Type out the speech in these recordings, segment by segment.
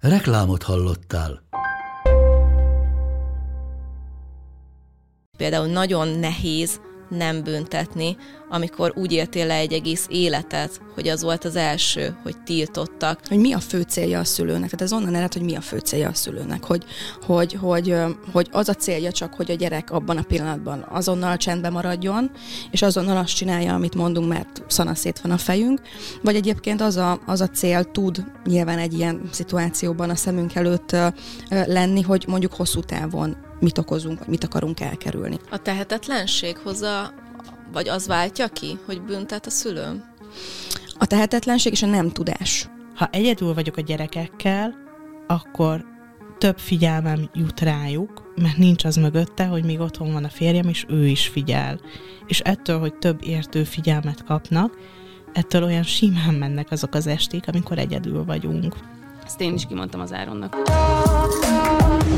Reklámot hallottál. Például nagyon nehéz nem büntetni, amikor úgy éltél le egy egész életet, hogy az volt az első, hogy tiltottak. Hogy mi a fő célja a szülőnek? Tehát ez onnan ered, hogy mi a fő célja a szülőnek. Hogy, hogy, hogy, hogy az a célja csak, hogy a gyerek abban a pillanatban azonnal csendben maradjon, és azonnal azt csinálja, amit mondunk, mert szanaszét van a fejünk, vagy egyébként az a, az a cél tud nyilván egy ilyen szituációban a szemünk előtt lenni, hogy mondjuk hosszú távon mit okozunk, vagy mit akarunk elkerülni. A tehetetlenség hozza, vagy az váltja ki, hogy büntet a szülő? A tehetetlenség és a nem tudás. Ha egyedül vagyok a gyerekekkel, akkor több figyelmem jut rájuk, mert nincs az mögötte, hogy még otthon van a férjem, és ő is figyel. És ettől, hogy több értő figyelmet kapnak, ettől olyan simán mennek azok az esték, amikor egyedül vagyunk. Ezt én is kimondtam az Áronnak.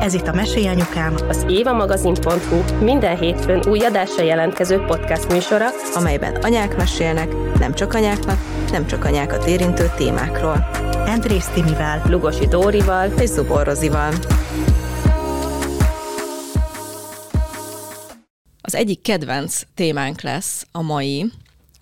Ez itt a Mesélj Anyukám, az évamagazin.hu minden hétfőn új adásra jelentkező podcast műsora, amelyben anyák mesélnek, nem csak anyáknak, nem csak anyákat érintő témákról. Andrész Timivel, Lugosi Dórival és Zubor Rozival. Az egyik kedvenc témánk lesz a mai,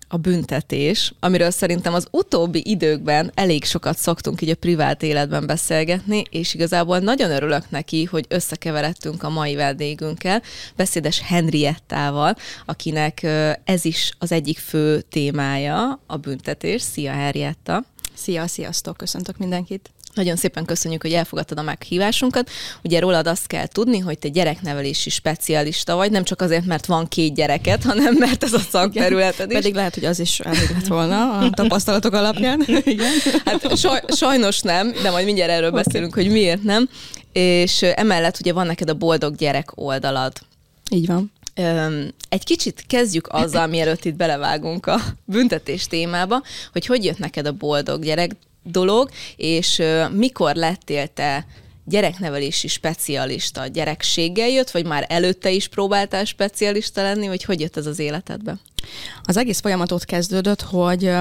a büntetés, amiről szerintem az utóbbi időkben elég sokat szoktunk így a privát életben beszélgetni, és igazából nagyon örülök neki, hogy összekeveredtünk a mai vendégünkkel, beszédes Henriettával, akinek ez is az egyik fő témája, a büntetés. Szia, Henrietta! Szia, sziasztok, köszöntök mindenkit! Nagyon szépen köszönjük, hogy elfogadtad a meghívásunkat. Ugye rólad azt kell tudni, hogy te gyereknevelési specialista vagy, nem csak azért, mert van két gyereket, hanem mert ez a szakterületed is. Pedig lehet, hogy az is elég lett volna a tapasztalatok alapján. Igen. Hát saj, sajnos nem, de majd mindjárt erről okay. beszélünk, hogy miért nem. És emellett ugye van neked a boldog gyerek oldalad. Így van. Egy kicsit kezdjük azzal, mielőtt itt belevágunk a büntetés témába, hogy hogy jött neked a boldog gyerek dolog, és mikor lettél te gyereknevelési specialista? Gyerekséggel jött, vagy már előtte is próbáltál specialista lenni, vagy hogy jött ez az életedbe? Az egész folyamatot kezdődött, hogy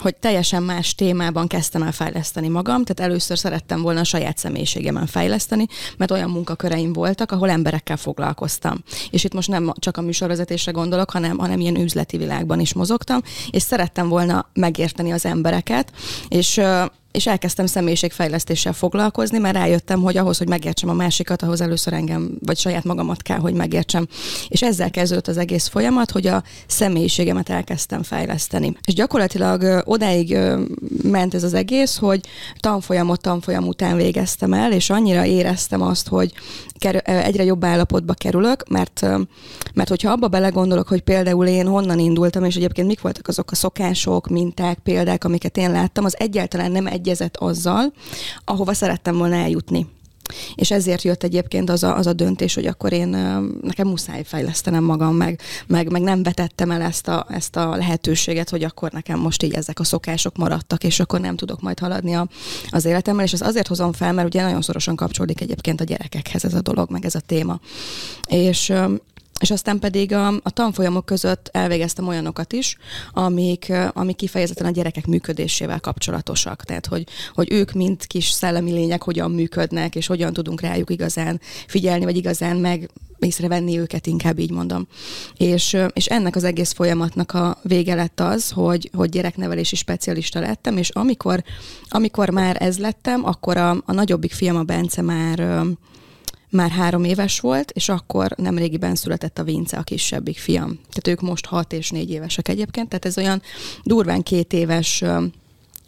hogy teljesen más témában kezdtem el fejleszteni magam, tehát először szerettem volna a saját személyiségemen fejleszteni, mert olyan munkaköreim voltak, ahol emberekkel foglalkoztam. És itt most nem csak a műsorvezetésre gondolok, hanem, hanem ilyen üzleti világban is mozogtam, és szerettem volna megérteni az embereket, és és elkezdtem személyiségfejlesztéssel foglalkozni, mert rájöttem, hogy ahhoz, hogy megértsem a másikat, ahhoz először engem, vagy saját magamat kell, hogy megértsem. És ezzel kezdődött az egész folyamat, hogy a személyiségemet elkezdtem fejleszteni. És gyakorlatilag odáig ment ez az egész, hogy tanfolyamot tanfolyam után végeztem el, és annyira éreztem azt, hogy egyre jobb állapotba kerülök, mert, mert hogyha abba belegondolok, hogy például én honnan indultam, és egyébként mik voltak azok a szokások, minták, példák, amiket én láttam, az egyáltalán nem egyezett azzal, ahova szerettem volna eljutni. És ezért jött egyébként az a, az a döntés, hogy akkor én nekem muszáj fejlesztenem magam, meg, meg, meg nem vetettem el ezt a, ezt a lehetőséget, hogy akkor nekem most így ezek a szokások maradtak, és akkor nem tudok majd haladni a, az életemmel, és ezt azért hozom fel, mert ugye nagyon szorosan kapcsolódik egyébként a gyerekekhez ez a dolog, meg ez a téma. És és aztán pedig a, a tanfolyamok között elvégeztem olyanokat is, amik, amik kifejezetten a gyerekek működésével kapcsolatosak. Tehát, hogy, hogy ők, mint kis szellemi lények, hogyan működnek, és hogyan tudunk rájuk igazán figyelni, vagy igazán meg észrevenni őket, inkább így mondom. És, és ennek az egész folyamatnak a vége lett az, hogy, hogy gyereknevelési specialista lettem, és amikor, amikor már ez lettem, akkor a, a nagyobbik fiam, a Bence már már három éves volt, és akkor nem régiben született a Vince, a kisebbik fiam. Tehát ők most hat és négy évesek egyébként, tehát ez olyan durván két éves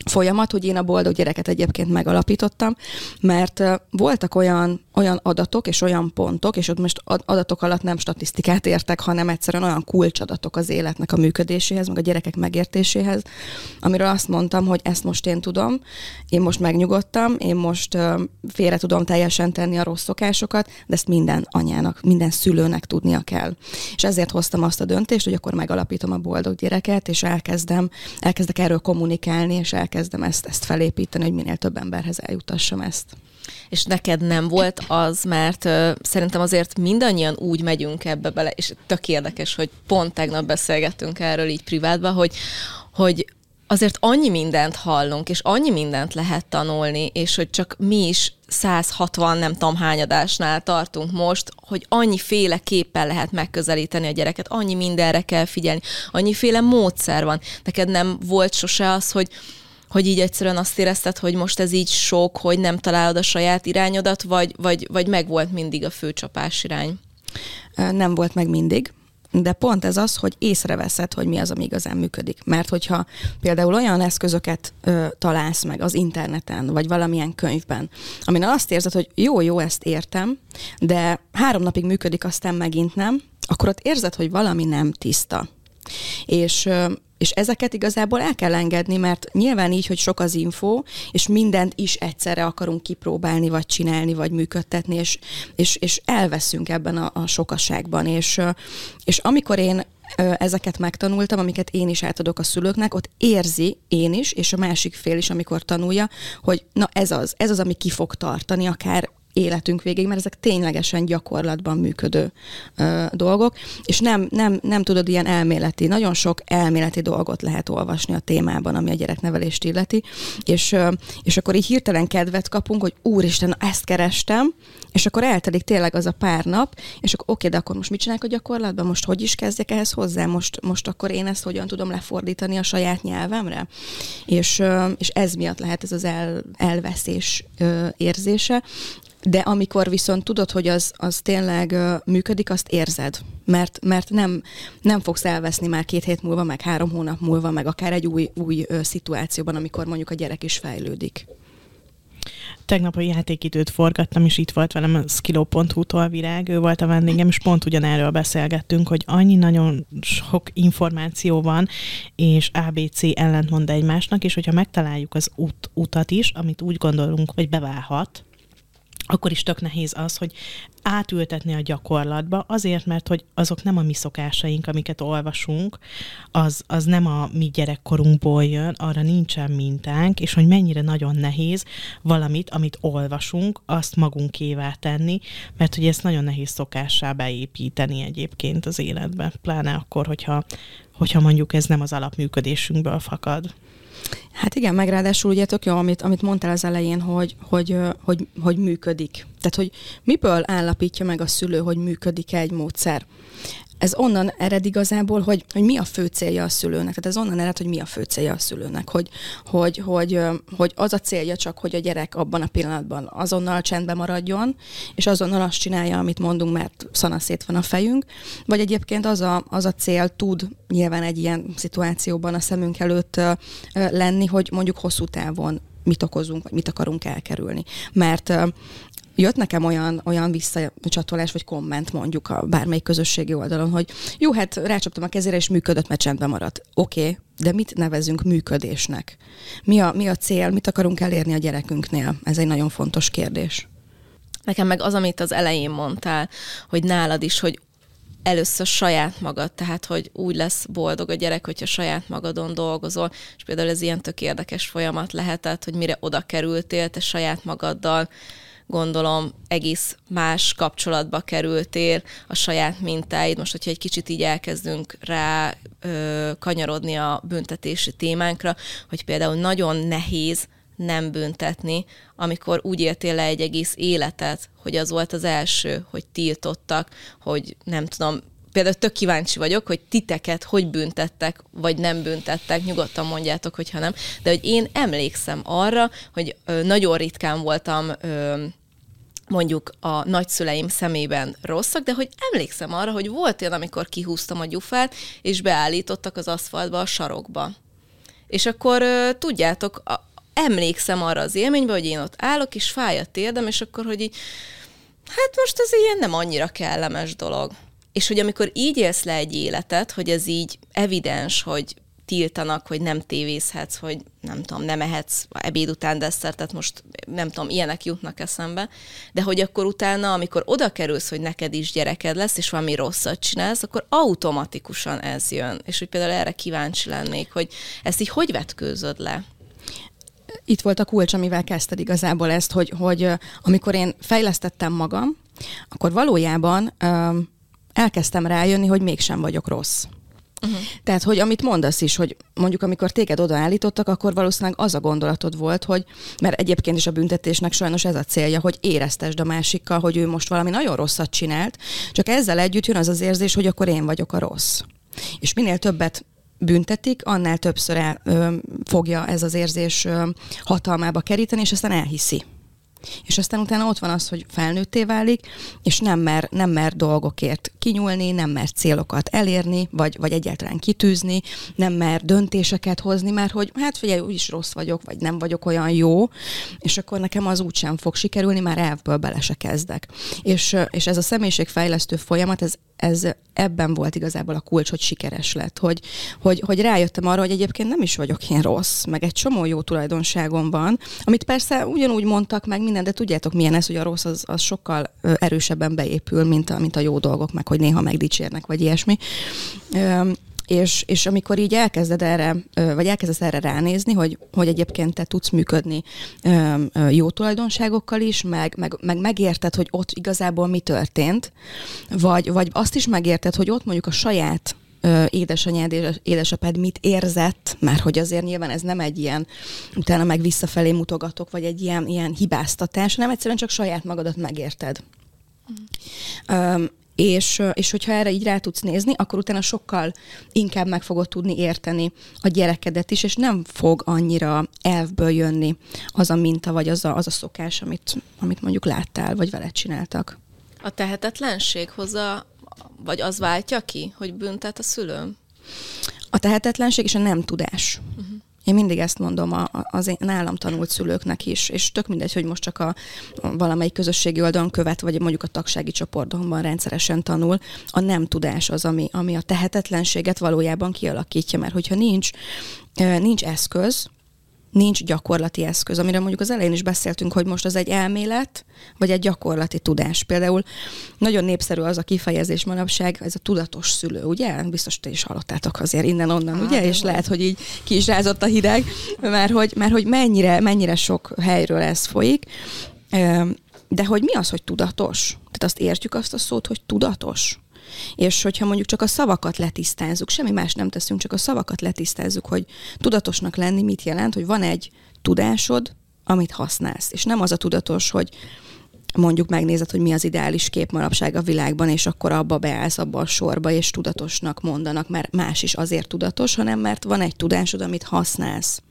folyamat, hogy én a boldog gyereket egyébként megalapítottam, mert voltak olyan, olyan adatok és olyan pontok, és ott most adatok alatt nem statisztikát értek, hanem egyszerűen olyan kulcsadatok az életnek a működéséhez, meg a gyerekek megértéséhez, amiről azt mondtam, hogy ezt most én tudom, én most megnyugodtam, én most félre tudom teljesen tenni a rossz szokásokat, de ezt minden anyának, minden szülőnek tudnia kell. És ezért hoztam azt a döntést, hogy akkor megalapítom a boldog gyereket, és elkezdem, elkezdek erről kommunikálni, és el elkezdem ezt, ezt felépíteni, hogy minél több emberhez eljutassam ezt. És neked nem volt az, mert uh, szerintem azért mindannyian úgy megyünk ebbe bele, és tök érdekes, hogy pont tegnap beszélgettünk erről így privátban, hogy, hogy azért annyi mindent hallunk, és annyi mindent lehet tanulni, és hogy csak mi is 160 nem tudom hányadásnál tartunk most, hogy annyi féle képpel lehet megközelíteni a gyereket, annyi mindenre kell figyelni, annyiféle módszer van. Neked nem volt sose az, hogy hogy így egyszerűen azt érezted, hogy most ez így sok, hogy nem találod a saját irányodat, vagy, vagy, vagy meg volt mindig a főcsapás irány? Nem volt meg mindig de pont ez az, hogy észreveszed, hogy mi az, ami igazán működik. Mert hogyha például olyan eszközöket ö, találsz meg az interneten, vagy valamilyen könyvben, amin azt érzed, hogy jó, jó, ezt értem, de három napig működik, aztán megint nem, akkor ott érzed, hogy valami nem tiszta. És és ezeket igazából el kell engedni, mert nyilván így, hogy sok az info, és mindent is egyszerre akarunk kipróbálni, vagy csinálni, vagy működtetni, és, és, és elveszünk ebben a, a sokaságban. És, és amikor én ezeket megtanultam, amiket én is átadok a szülőknek, ott érzi én is, és a másik fél is, amikor tanulja, hogy na ez az, ez az, ami ki fog tartani, akár életünk végéig, mert ezek ténylegesen gyakorlatban működő ö, dolgok, és nem, nem, nem tudod ilyen elméleti, nagyon sok elméleti dolgot lehet olvasni a témában, ami a gyereknevelést illeti, és, ö, és akkor így hirtelen kedvet kapunk, hogy úristen, ezt kerestem, és akkor eltelik tényleg az a pár nap, és akkor oké, de akkor most mit csinálok a gyakorlatban, most hogy is kezdjek ehhez hozzá, most, most akkor én ezt hogyan tudom lefordítani a saját nyelvemre, és, és ez miatt lehet ez az el, elveszés érzése, de amikor viszont tudod, hogy az, az tényleg működik, azt érzed, mert, mert nem, nem fogsz elveszni már két hét múlva, meg három hónap múlva, meg akár egy új, új szituációban, amikor mondjuk a gyerek is fejlődik. Tegnap a játékidőt forgattam, és itt volt velem a skilo.hu-tól virág, ő volt a vendégem, és pont ugyanerről beszélgettünk, hogy annyi nagyon sok információ van, és ABC ellentmond egymásnak, és hogyha megtaláljuk az út, utat is, amit úgy gondolunk, hogy beválhat, akkor is tök nehéz az, hogy átültetni a gyakorlatba, azért, mert hogy azok nem a mi szokásaink, amiket olvasunk, az, az nem a mi gyerekkorunkból jön, arra nincsen mintánk, és hogy mennyire nagyon nehéz valamit, amit olvasunk, azt magunkévá tenni, mert hogy ezt nagyon nehéz szokássá beépíteni egyébként az életbe, pláne akkor, hogyha, hogyha mondjuk ez nem az alapműködésünkből fakad. Hát igen, meg ráadásul ugye tök jó, amit, amit mondtál az elején, hogy, hogy, hogy, hogy működik. Tehát, hogy miből állapítja meg a szülő, hogy működik egy módszer ez onnan ered igazából, hogy, hogy mi a fő célja a szülőnek. Tehát ez onnan ered, hogy mi a fő célja a szülőnek. Hogy, hogy, hogy, hogy az a célja csak, hogy a gyerek abban a pillanatban azonnal csendben maradjon, és azonnal azt csinálja, amit mondunk, mert szanaszét van a fejünk. Vagy egyébként az a, az a cél tud nyilván egy ilyen szituációban a szemünk előtt lenni, hogy mondjuk hosszú távon mit okozunk, vagy mit akarunk elkerülni. Mert jött nekem olyan, olyan visszacsatolás, vagy komment mondjuk a bármelyik közösségi oldalon, hogy jó, hát rácsaptam a kezére, és működött, mert csendben maradt. Oké, okay, de mit nevezünk működésnek? Mi a, mi a cél, mit akarunk elérni a gyerekünknél? Ez egy nagyon fontos kérdés. Nekem meg az, amit az elején mondtál, hogy nálad is, hogy először saját magad, tehát hogy úgy lesz boldog a gyerek, hogyha saját magadon dolgozol, és például ez ilyen tök érdekes folyamat lehetett, hogy mire oda kerültél, te saját magaddal gondolom egész más kapcsolatba kerültél a saját mintáid. Most, hogyha egy kicsit így elkezdünk rá ö, kanyarodni a büntetési témánkra, hogy például nagyon nehéz nem büntetni, amikor úgy éltél le egy egész életet, hogy az volt az első, hogy tiltottak, hogy nem tudom, például tök kíváncsi vagyok, hogy titeket hogy büntettek, vagy nem büntettek, nyugodtan mondjátok, hogyha nem, de hogy én emlékszem arra, hogy nagyon ritkán voltam mondjuk a nagyszüleim szemében rosszak, de hogy emlékszem arra, hogy volt olyan, amikor kihúztam a gyufát, és beállítottak az aszfaltba a sarokba. És akkor tudjátok, emlékszem arra az élménybe, hogy én ott állok, és fáj a térdem, és akkor, hogy így, hát most ez ilyen nem annyira kellemes dolog. És hogy amikor így élsz le egy életet, hogy ez így evidens, hogy tiltanak, hogy nem tévészhetsz, hogy nem tudom, nem ehetsz ebéd után desszertet, most nem tudom, ilyenek jutnak eszembe, de hogy akkor utána, amikor oda kerülsz, hogy neked is gyereked lesz, és valami rosszat csinálsz, akkor automatikusan ez jön. És hogy például erre kíváncsi lennék, hogy ezt így hogy vetkőzöd le? Itt volt a kulcs, amivel kezdted igazából ezt, hogy, hogy amikor én fejlesztettem magam, akkor valójában elkezdtem rájönni, hogy mégsem vagyok rossz. Uh-huh. Tehát, hogy amit mondasz is, hogy mondjuk amikor téged odaállítottak, akkor valószínűleg az a gondolatod volt, hogy, mert egyébként is a büntetésnek sajnos ez a célja, hogy éreztesd a másikkal, hogy ő most valami nagyon rosszat csinált, csak ezzel együtt jön az az érzés, hogy akkor én vagyok a rossz. És minél többet büntetik, annál többször el, ö, fogja ez az érzés ö, hatalmába keríteni, és aztán elhiszi. És aztán utána ott van az, hogy felnőtté válik, és nem mer, nem mer dolgokért kinyúlni, nem mer célokat elérni, vagy, vagy egyáltalán kitűzni, nem mer döntéseket hozni, mert hogy hát figyelj, úgyis rossz vagyok, vagy nem vagyok olyan jó, és akkor nekem az úgy sem fog sikerülni, már elvből bele se kezdek. És, és ez a személyiségfejlesztő folyamat, ez ez ebben volt igazából a kulcs, hogy sikeres lett, hogy, hogy, hogy rájöttem arra, hogy egyébként nem is vagyok én rossz, meg egy csomó jó tulajdonságom van, amit persze ugyanúgy mondtak meg minden, de tudjátok milyen ez, hogy a rossz az, az sokkal erősebben beépül, mint a, mint a jó dolgok, meg hogy néha megdicsérnek, vagy ilyesmi. És, és amikor így elkezded erre, vagy elkezdesz erre ránézni, hogy, hogy egyébként te tudsz működni jó tulajdonságokkal is, meg, meg, meg megérted, hogy ott igazából mi történt, vagy, vagy azt is megérted, hogy ott mondjuk a saját édesanyád, édesapád mit érzett, mert hogy azért nyilván ez nem egy ilyen, utána meg visszafelé mutogatok, vagy egy ilyen, ilyen hibáztatás, hanem egyszerűen csak saját magadat megérted. Mm és, és hogyha erre így rá tudsz nézni, akkor utána sokkal inkább meg fogod tudni érteni a gyerekedet is, és nem fog annyira elvből jönni az a minta, vagy az a, az a szokás, amit, amit mondjuk láttál, vagy veled csináltak. A tehetetlenség hozza, vagy az váltja ki, hogy büntet a szülőm? A tehetetlenség és a nem tudás. Uh-huh. Én mindig ezt mondom a, az én nálam tanult szülőknek is, és tök mindegy, hogy most csak a, a valamelyik közösségi oldalon követ, vagy mondjuk a tagsági csoportomban rendszeresen tanul, a nem tudás az, ami, ami a tehetetlenséget valójában kialakítja, mert hogyha nincs, nincs eszköz, nincs gyakorlati eszköz, amire mondjuk az elején is beszéltünk, hogy most az egy elmélet, vagy egy gyakorlati tudás. Például nagyon népszerű az a kifejezés manapság, ez a tudatos szülő, ugye? Biztos te is hallottátok azért innen-onnan, ugye? És van. lehet, hogy így ki is rázott a hideg, mert hogy, mert hogy mennyire, mennyire sok helyről ez folyik. De hogy mi az, hogy tudatos? Tehát azt értjük azt a szót, hogy tudatos. És hogyha mondjuk csak a szavakat letisztázzuk, semmi más nem teszünk, csak a szavakat letisztázzuk, hogy tudatosnak lenni mit jelent, hogy van egy tudásod, amit használsz. És nem az a tudatos, hogy mondjuk megnézed, hogy mi az ideális kép manapság a világban, és akkor abba beállsz abba a sorba, és tudatosnak mondanak, mert más is azért tudatos, hanem mert van egy tudásod, amit használsz.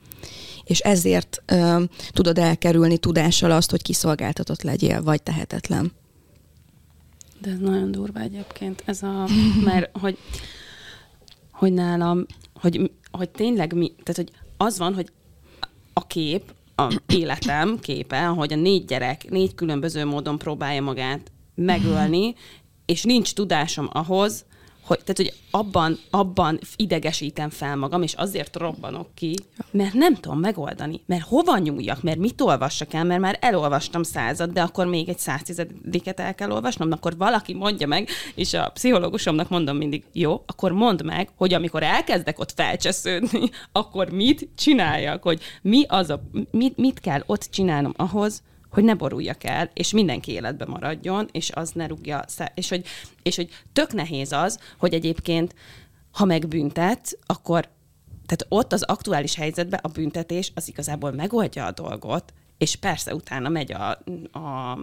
És ezért ö, tudod elkerülni tudással azt, hogy kiszolgáltatott legyél, vagy tehetetlen. De ez nagyon durva egyébként, ez a, mert hogy, hogy nálam, hogy, hogy tényleg mi, tehát hogy az van, hogy a kép, a életem képe, hogy a négy gyerek négy különböző módon próbálja magát megölni, és nincs tudásom ahhoz, hogy, tehát, hogy abban, abban idegesítem fel magam, és azért robbanok ki, mert nem tudom megoldani. Mert hova nyúljak, mert mit olvassak el, mert már elolvastam század, de akkor még egy száztizediket el kell olvasnom, akkor valaki mondja meg, és a pszichológusomnak mondom mindig, jó, akkor mondd meg, hogy amikor elkezdek ott felcsesződni, akkor mit csináljak, hogy mi az a, mit, mit kell ott csinálnom ahhoz, hogy ne boruljak el, és mindenki életbe maradjon, és az ne rúgja, és hogy, és hogy tök nehéz az, hogy egyébként, ha megbüntet, akkor tehát ott az aktuális helyzetben a büntetés az igazából megoldja a dolgot, és persze utána megy a, a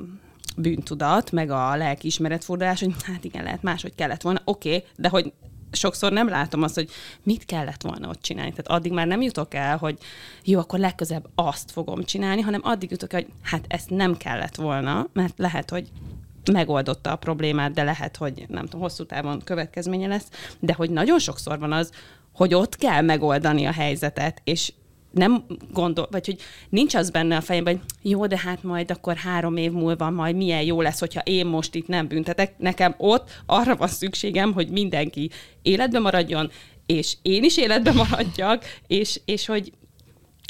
bűntudat, meg a lelkiismeretfordulás, hogy hát igen, lehet máshogy kellett volna, oké, okay, de hogy sokszor nem látom azt, hogy mit kellett volna ott csinálni. Tehát addig már nem jutok el, hogy jó, akkor legközebb azt fogom csinálni, hanem addig jutok el, hogy hát ezt nem kellett volna, mert lehet, hogy megoldotta a problémát, de lehet, hogy nem tudom, hosszú távon következménye lesz, de hogy nagyon sokszor van az, hogy ott kell megoldani a helyzetet, és nem gondol, vagy hogy nincs az benne a fejemben, hogy jó, de hát majd akkor három év múlva majd milyen jó lesz, hogyha én most itt nem büntetek. Nekem ott arra van szükségem, hogy mindenki életbe maradjon, és én is életbe maradjak, és, és hogy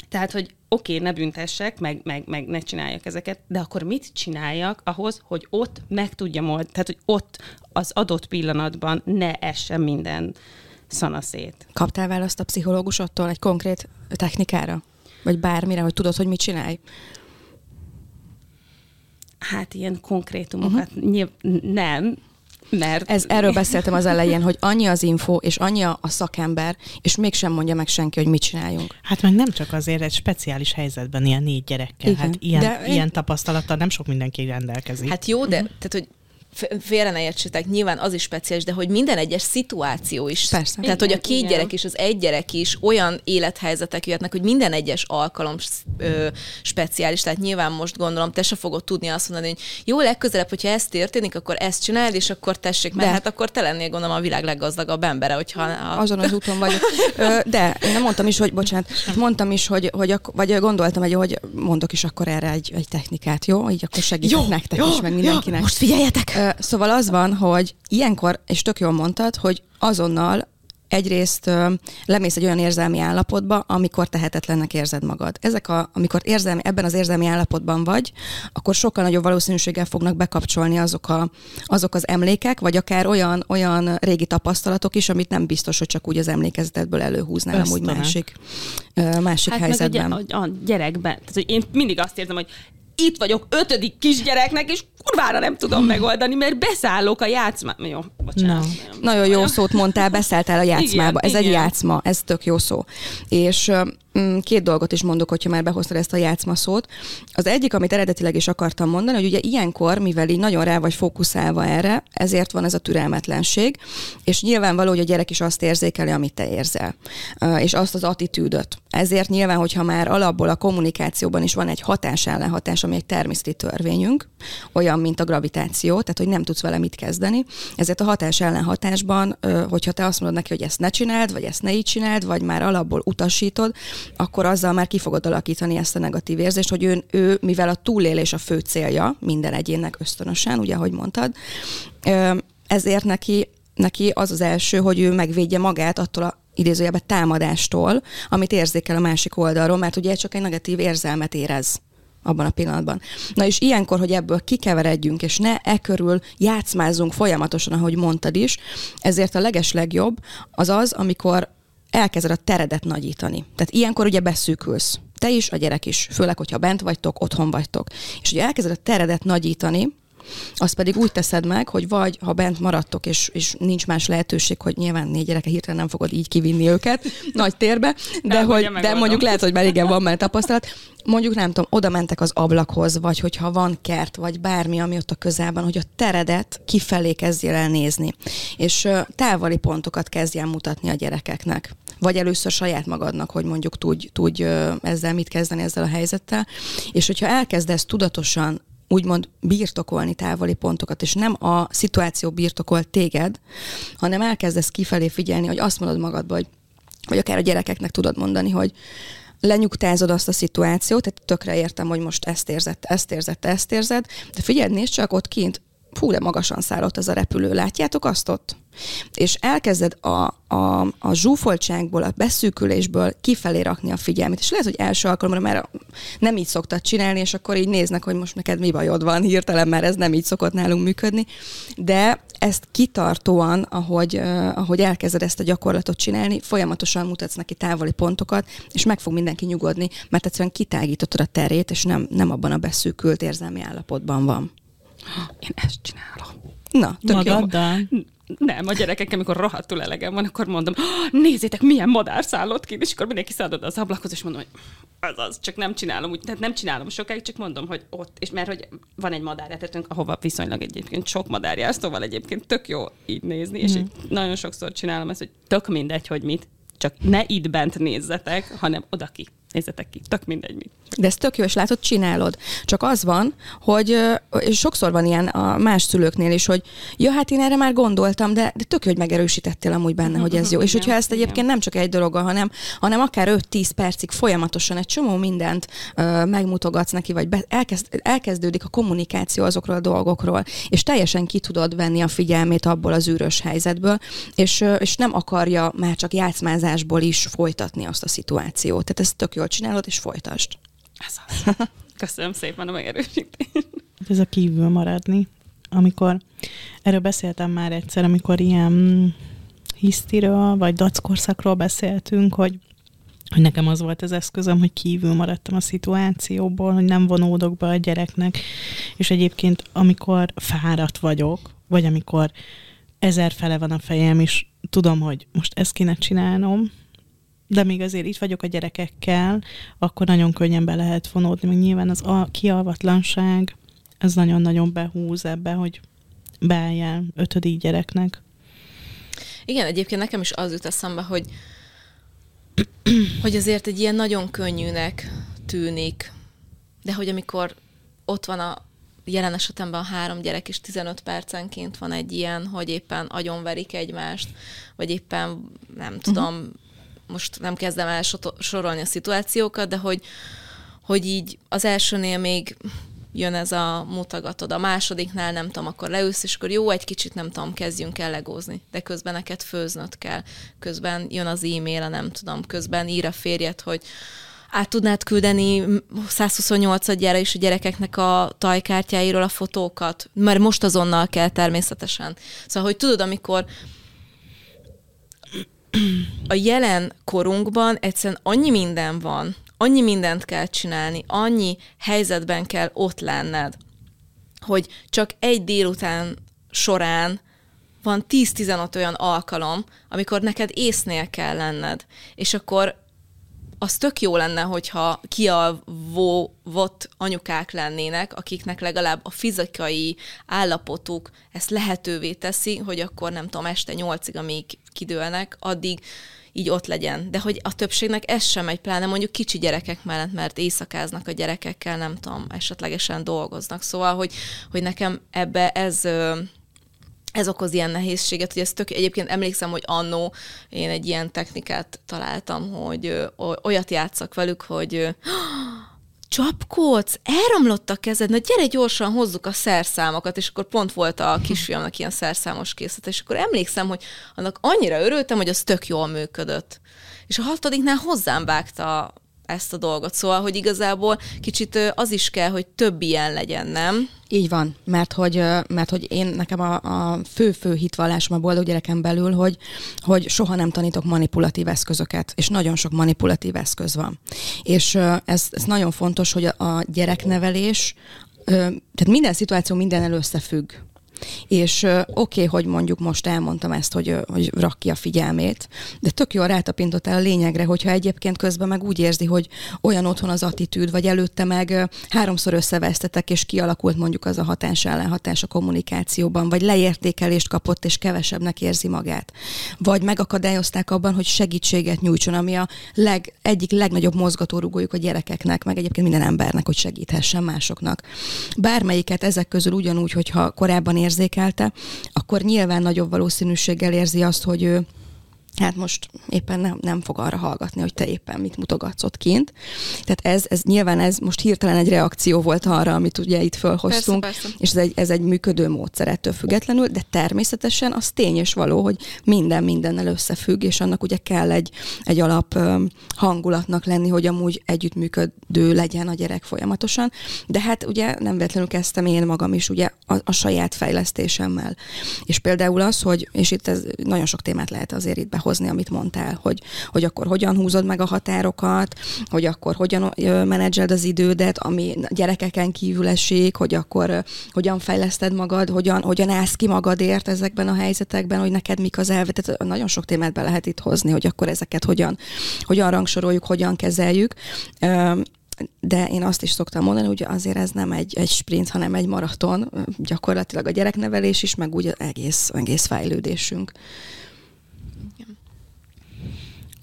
tehát, hogy oké, okay, ne büntessek, meg, meg, meg ne csináljak ezeket, de akkor mit csináljak ahhoz, hogy ott meg tudjam oldani, tehát, hogy ott az adott pillanatban ne essen minden szanaszét. Kaptál választ a pszichológusottól egy konkrét technikára? Vagy bármire, hogy tudod, hogy mit csinálj? Hát ilyen konkrétumokat uh-huh. nyilv, nem, mert... Ez, erről beszéltem az elején, hogy annyi az info, és annyi a szakember, és mégsem mondja meg senki, hogy mit csináljunk. Hát meg nem csak azért egy speciális helyzetben ilyen négy gyerekkel, Igen. hát ilyen, de ilyen én... tapasztalattal nem sok mindenki rendelkezik. Hát jó, de uh-huh. tehát, hogy félre ne értsetek, nyilván az is speciális, de hogy minden egyes szituáció is. Persze. Tehát, hogy a két igen. gyerek és az egy gyerek is olyan élethelyzetek jöhetnek, hogy minden egyes alkalom ö, speciális. Tehát nyilván most gondolom, te se fogod tudni azt mondani, hogy jó, legközelebb, hogyha ez történik, akkor ezt csináld, és akkor tessék, mert de. hát akkor te lennél gondolom a világ leggazdagabb embere, hogyha... A... Azon az úton vagyok. De én nem mondtam is, hogy, bocsánat, mondtam is, hogy, hogy ak- vagy gondoltam, hogy, hogy mondok is akkor erre egy, egy technikát, jó? Így akkor segítek jó, nektek jó, is, meg mindenkinek. Jó, most figyeljetek! Szóval az van, hogy ilyenkor, és tök jól mondtad, hogy azonnal egyrészt ö, lemész egy olyan érzelmi állapotba, amikor tehetetlennek érzed magad. Ezek a, amikor érzelmi, ebben az érzelmi állapotban vagy, akkor sokkal nagyobb valószínűséggel fognak bekapcsolni azok, a, azok az emlékek, vagy akár olyan, olyan régi tapasztalatok is, amit nem biztos, hogy csak úgy az emlékezetedből előhúznál úgy másik, ö, másik hát helyzetben. Meg a, a gyerekben. Tehát, hogy én mindig azt érzem, hogy itt vagyok ötödik kisgyereknek, és kurvára nem tudom megoldani, mert beszállok a játszmába. Jó, bocsánat. No. Nagyon jó szót mondtál, beszálltál a játszmába. Igen, ez igen. egy játszma, ez tök jó szó. És Mm, két dolgot is mondok, hogyha már behoztad ezt a játszma szót. Az egyik, amit eredetileg is akartam mondani, hogy ugye ilyenkor, mivel így nagyon rá vagy fókuszálva erre, ezért van ez a türelmetlenség, és nyilvánvaló, hogy a gyerek is azt érzékeli, amit te érzel, és azt az attitűdöt. Ezért nyilván, hogyha már alapból a kommunikációban is van egy hatás ellenhatás, ami egy természeti törvényünk, olyan, mint a gravitáció, tehát hogy nem tudsz vele mit kezdeni. Ezért a hatás ellenhatásban, hogyha te azt mondod neki, hogy ezt ne csináld, vagy ezt ne így csináld, vagy már alapból utasítod, akkor azzal már ki fogod alakítani ezt a negatív érzést, hogy ő, ő mivel a túlélés a fő célja minden egyénnek ösztönösen, ugye, ahogy mondtad, ezért neki, neki az az első, hogy ő megvédje magát attól a idézőjelben támadástól, amit érzékel a másik oldalról, mert ugye csak egy negatív érzelmet érez abban a pillanatban. Na és ilyenkor, hogy ebből kikeveredjünk, és ne e körül játszmázunk folyamatosan, ahogy mondtad is, ezért a leges legjobb az az, amikor elkezded a teredet nagyítani. Tehát ilyenkor ugye beszűkülsz. Te is, a gyerek is, főleg, hogyha bent vagytok, otthon vagytok. És ugye elkezded a teredet nagyítani, azt pedig úgy teszed meg, hogy vagy, ha bent maradtok, és, és nincs más lehetőség, hogy nyilván négy gyereke hirtelen nem fogod így kivinni őket nagy térbe, de, hogy, de mondjuk lehet, hogy már igen, van már tapasztalat, mondjuk nem tudom, oda mentek az ablakhoz, vagy hogyha van kert, vagy bármi, ami ott a közelben, hogy a teredet kifelé kezdjél el nézni, és távoli pontokat kezdjen mutatni a gyerekeknek. Vagy először saját magadnak, hogy mondjuk tudj, tudj ezzel mit kezdeni ezzel a helyzettel. És hogyha elkezdesz tudatosan úgymond birtokolni távoli pontokat, és nem a szituáció birtokol téged, hanem elkezdesz kifelé figyelni, hogy azt mondod magadba, hogy vagy akár a gyerekeknek tudod mondani, hogy lenyugtázod azt a szituációt, tehát tökre értem, hogy most ezt érzed, ezt érzed, ezt érzed, de figyeld, nézd csak ott kint, fú, de magasan szállott ez a repülő, látjátok azt ott? És elkezded a, a, a zsúfoltságból, a beszűkülésből kifelé rakni a figyelmet. És lehet, hogy első alkalommal már nem így szoktad csinálni, és akkor így néznek, hogy most neked mi bajod van hirtelen, mert ez nem így szokott nálunk működni. De ezt kitartóan, ahogy, ahogy elkezded ezt a gyakorlatot csinálni, folyamatosan mutatsz neki távoli pontokat, és meg fog mindenki nyugodni, mert egyszerűen kitágítottad a terét, és nem, nem abban a beszűkült érzelmi állapotban van. Én ezt csinálom. Na, tök Magaddal? jó. nem, a gyerekek, amikor rohadtul elegem van, akkor mondom, nézzétek, milyen madár szállott ki, és akkor mindenki szállod az ablakhoz, és mondom, hogy az az, csak nem csinálom, úgy, tehát nem csinálom sokáig, csak mondom, hogy ott, és mert hogy van egy madárjátetőnk, ahova viszonylag egyébként sok madár jár, szóval egyébként tök jó így nézni, és mm. így nagyon sokszor csinálom ezt, hogy tök mindegy, hogy mit, csak ne itt bent nézzetek, hanem oda ki nézzetek ki, tök mindegy mit. De ez tök jó, és látod, csinálod. Csak az van, hogy és sokszor van ilyen a más szülőknél is, hogy ja, hát én erre már gondoltam, de, de tök jó, hogy megerősítettél amúgy benne, hogy ez jó. És hogyha ezt egyébként nem csak egy dolog, hanem, hanem akár 5-10 percig folyamatosan egy csomó mindent ö, megmutogatsz neki, vagy be, elkezd, elkezdődik a kommunikáció azokról a dolgokról, és teljesen ki tudod venni a figyelmét abból az űrös helyzetből, és, és nem akarja már csak játszmázásból is folytatni azt a szituációt. Tehát ez tök jól csinálod, és folytasd. Ez az. Köszönöm szépen a megerősítést. Ez a kívül maradni. Amikor, erről beszéltem már egyszer, amikor ilyen hisztiről, vagy dackorszakról beszéltünk, hogy hogy nekem az volt az eszközöm, hogy kívül maradtam a szituációból, hogy nem vonódok be a gyereknek, és egyébként amikor fáradt vagyok, vagy amikor ezer fele van a fejem, és tudom, hogy most ezt kéne csinálnom, de még azért itt vagyok a gyerekekkel, akkor nagyon könnyen be lehet vonódni, meg nyilván az a kialvatlanság, ez nagyon-nagyon behúz ebbe, hogy beálljál ötödik gyereknek. Igen, egyébként nekem is az jut eszembe, hogy, hogy azért egy ilyen nagyon könnyűnek tűnik, de hogy amikor ott van a jelen esetemben a három gyerek, és 15 percenként van egy ilyen, hogy éppen agyonverik egymást, vagy éppen nem tudom, uh-huh most nem kezdem el sorolni a szituációkat, de hogy, hogy így az elsőnél még jön ez a mutogatod, a másodiknál nem tudom, akkor leülsz, és akkor jó, egy kicsit nem tudom, kezdjünk el legózni, de közben neked főznöd kell, közben jön az e-mail, nem tudom, közben ír a férjed, hogy át tudnád küldeni 128-adjára is a gyerekeknek a tajkártyáiról a fotókat, mert most azonnal kell természetesen. Szóval, hogy tudod, amikor a jelen korunkban egyszerűen annyi minden van, annyi mindent kell csinálni, annyi helyzetben kell ott lenned, hogy csak egy délután során van 10-15 olyan alkalom, amikor neked észnél kell lenned, és akkor az tök jó lenne, hogyha kialvóvott anyukák lennének, akiknek legalább a fizikai állapotuk ezt lehetővé teszi, hogy akkor nem tudom, este nyolcig, amíg kidőlnek, addig így ott legyen. De hogy a többségnek ez sem egy pláne mondjuk kicsi gyerekek mellett, mert éjszakáznak a gyerekekkel, nem tudom, esetlegesen dolgoznak. Szóval, hogy, hogy nekem ebbe ez ez okoz ilyen nehézséget, hogy ez tök, egyébként emlékszem, hogy annó én egy ilyen technikát találtam, hogy olyat játszak velük, hogy csapkódsz, elromlott a kezed, na gyere gyorsan hozzuk a szerszámokat, és akkor pont volt a kisfiamnak ilyen szerszámos készlet, és akkor emlékszem, hogy annak annyira örültem, hogy az tök jól működött. És a hatodiknál hozzám vágta ezt a dolgot. Szóval, hogy igazából kicsit az is kell, hogy több ilyen legyen, nem? Így van, mert hogy, mert hogy én nekem a, a fő-fő hitvallásom a boldog gyereken belül, hogy, hogy soha nem tanítok manipulatív eszközöket, és nagyon sok manipulatív eszköz van. És ez, ez nagyon fontos, hogy a gyereknevelés, tehát minden szituáció minden összefügg. És oké, okay, hogy mondjuk most elmondtam ezt, hogy, hogy rak ki a figyelmét, de tök jól rátapintottál a lényegre, hogyha egyébként közben meg úgy érzi, hogy olyan otthon az attitűd, vagy előtte meg háromszor összevesztetek, és kialakult mondjuk az a hatás ellenhatás a kommunikációban, vagy leértékelést kapott, és kevesebbnek érzi magát. Vagy megakadályozták abban, hogy segítséget nyújtson, ami a leg, egyik legnagyobb mozgatórugójuk a gyerekeknek, meg egyébként minden embernek, hogy segíthessen másoknak. Bármelyiket ezek közül ugyanúgy, hogyha korábban ér érzékelte, akkor nyilván nagyobb valószínűséggel érzi azt, hogy ő hát most éppen nem, nem fog arra hallgatni, hogy te éppen mit mutogatsz ott kint. Tehát ez, ez nyilván ez most hirtelen egy reakció volt arra, amit ugye itt felhoztunk, persze, persze. és ez egy, ez egy működő módszer ettől függetlenül, de természetesen az tény és való, hogy minden mindennel összefügg, és annak ugye kell egy, egy alap hangulatnak lenni, hogy amúgy együttműködő legyen a gyerek folyamatosan. De hát ugye nem véletlenül kezdtem én magam is ugye a, a saját fejlesztésemmel. És például az, hogy, és itt ez nagyon sok témát lehet azért itt behozni, hozni, amit mondtál, hogy, hogy akkor hogyan húzod meg a határokat, hogy akkor hogyan menedzseld az idődet, ami gyerekeken kívül esik, hogy akkor hogyan fejleszted magad, hogyan, hogyan állsz ki magadért ezekben a helyzetekben, hogy neked mik az elve. Tehát nagyon sok témát be lehet itt hozni, hogy akkor ezeket hogyan, hogyan rangsoroljuk, hogyan kezeljük de én azt is szoktam mondani, hogy azért ez nem egy, egy sprint, hanem egy maraton, gyakorlatilag a gyereknevelés is, meg úgy egész, egész fejlődésünk.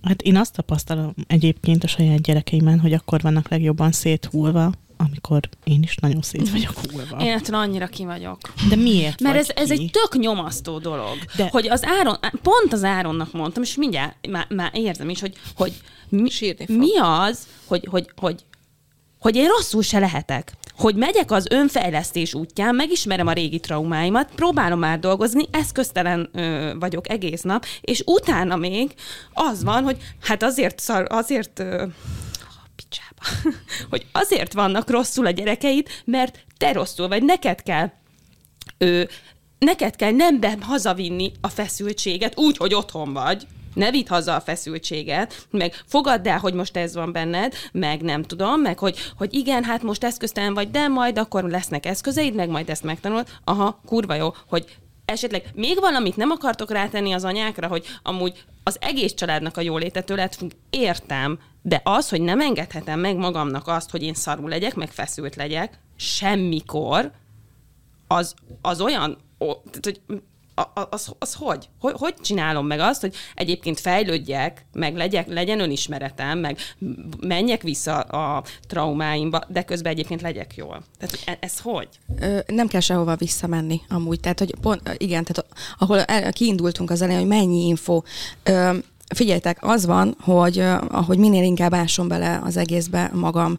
Hát én azt tapasztalom egyébként a saját gyerekeimen, hogy akkor vannak legjobban széthúlva, amikor én is nagyon szét vagyok hullva. Én ettől annyira ki vagyok. De miért Mert ez, vagy ez ki? egy tök nyomasztó dolog. De-. Hogy az Áron, pont az Áronnak mondtam, és mindjárt már, már érzem is, hogy, hogy mi, Sírni fog. mi az, hogy, hogy, hogy, hogy én rosszul se lehetek. Hogy megyek az önfejlesztés útján, megismerem a régi traumáimat, próbálom már dolgozni, eszköztelen ö, vagyok egész nap, és utána még az van, hogy hát azért szar, azért ö, picsába, hogy azért vannak rosszul a gyerekeid, mert te rosszul vagy, neked kell ö, neked kell nem be hazavinni a feszültséget úgy, hogy otthon vagy, ne vidd haza a feszültséget, meg fogadd el, hogy most ez van benned, meg nem tudom, meg hogy, hogy igen, hát most eszköztelen vagy, de majd akkor lesznek eszközeid, meg majd ezt megtanulod. Aha, kurva jó, hogy esetleg még valamit nem akartok rátenni az anyákra, hogy amúgy az egész családnak a jólétetől lett függ, értem, de az, hogy nem engedhetem meg magamnak azt, hogy én szarul legyek, meg feszült legyek, semmikor, az, az olyan, ó, tehát, hogy a- a- az, az hogy? hogy? Hogy csinálom meg azt, hogy egyébként fejlődjek, meg legyek, legyen önismeretem, meg menjek vissza a traumáimba, de közben egyébként legyek jól. Tehát e- ez hogy? Nem kell sehova visszamenni amúgy. Tehát, hogy pont, igen, tehát ahol el, kiindultunk az elején, hogy mennyi info. Ö, Figyeljetek, az van, hogy ahogy minél inkább ásom bele az egészbe magam,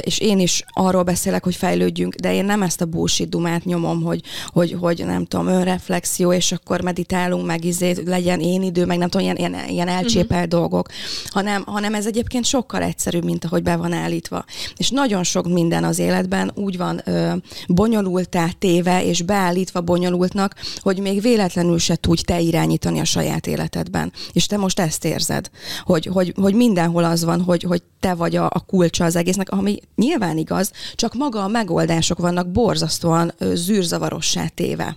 és én is arról beszélek, hogy fejlődjünk, de én nem ezt a bullshit dumát nyomom, hogy, hogy, hogy nem tudom, önreflexió, és akkor meditálunk, meg izé, legyen én idő, meg nem tudom, ilyen, ilyen, ilyen elcsépelt uh-huh. dolgok, hanem, hanem ez egyébként sokkal egyszerűbb, mint ahogy be van állítva. És nagyon sok minden az életben úgy van ö, bonyolultá téve, és beállítva bonyolultnak, hogy még véletlenül se tudj te irányítani a saját életedben. És te most ezt érzed, hogy, hogy, hogy mindenhol az van, hogy, hogy te vagy a, a kulcsa az egésznek, ami nyilván igaz, csak maga a megoldások vannak borzasztóan zűrzavarossá téve.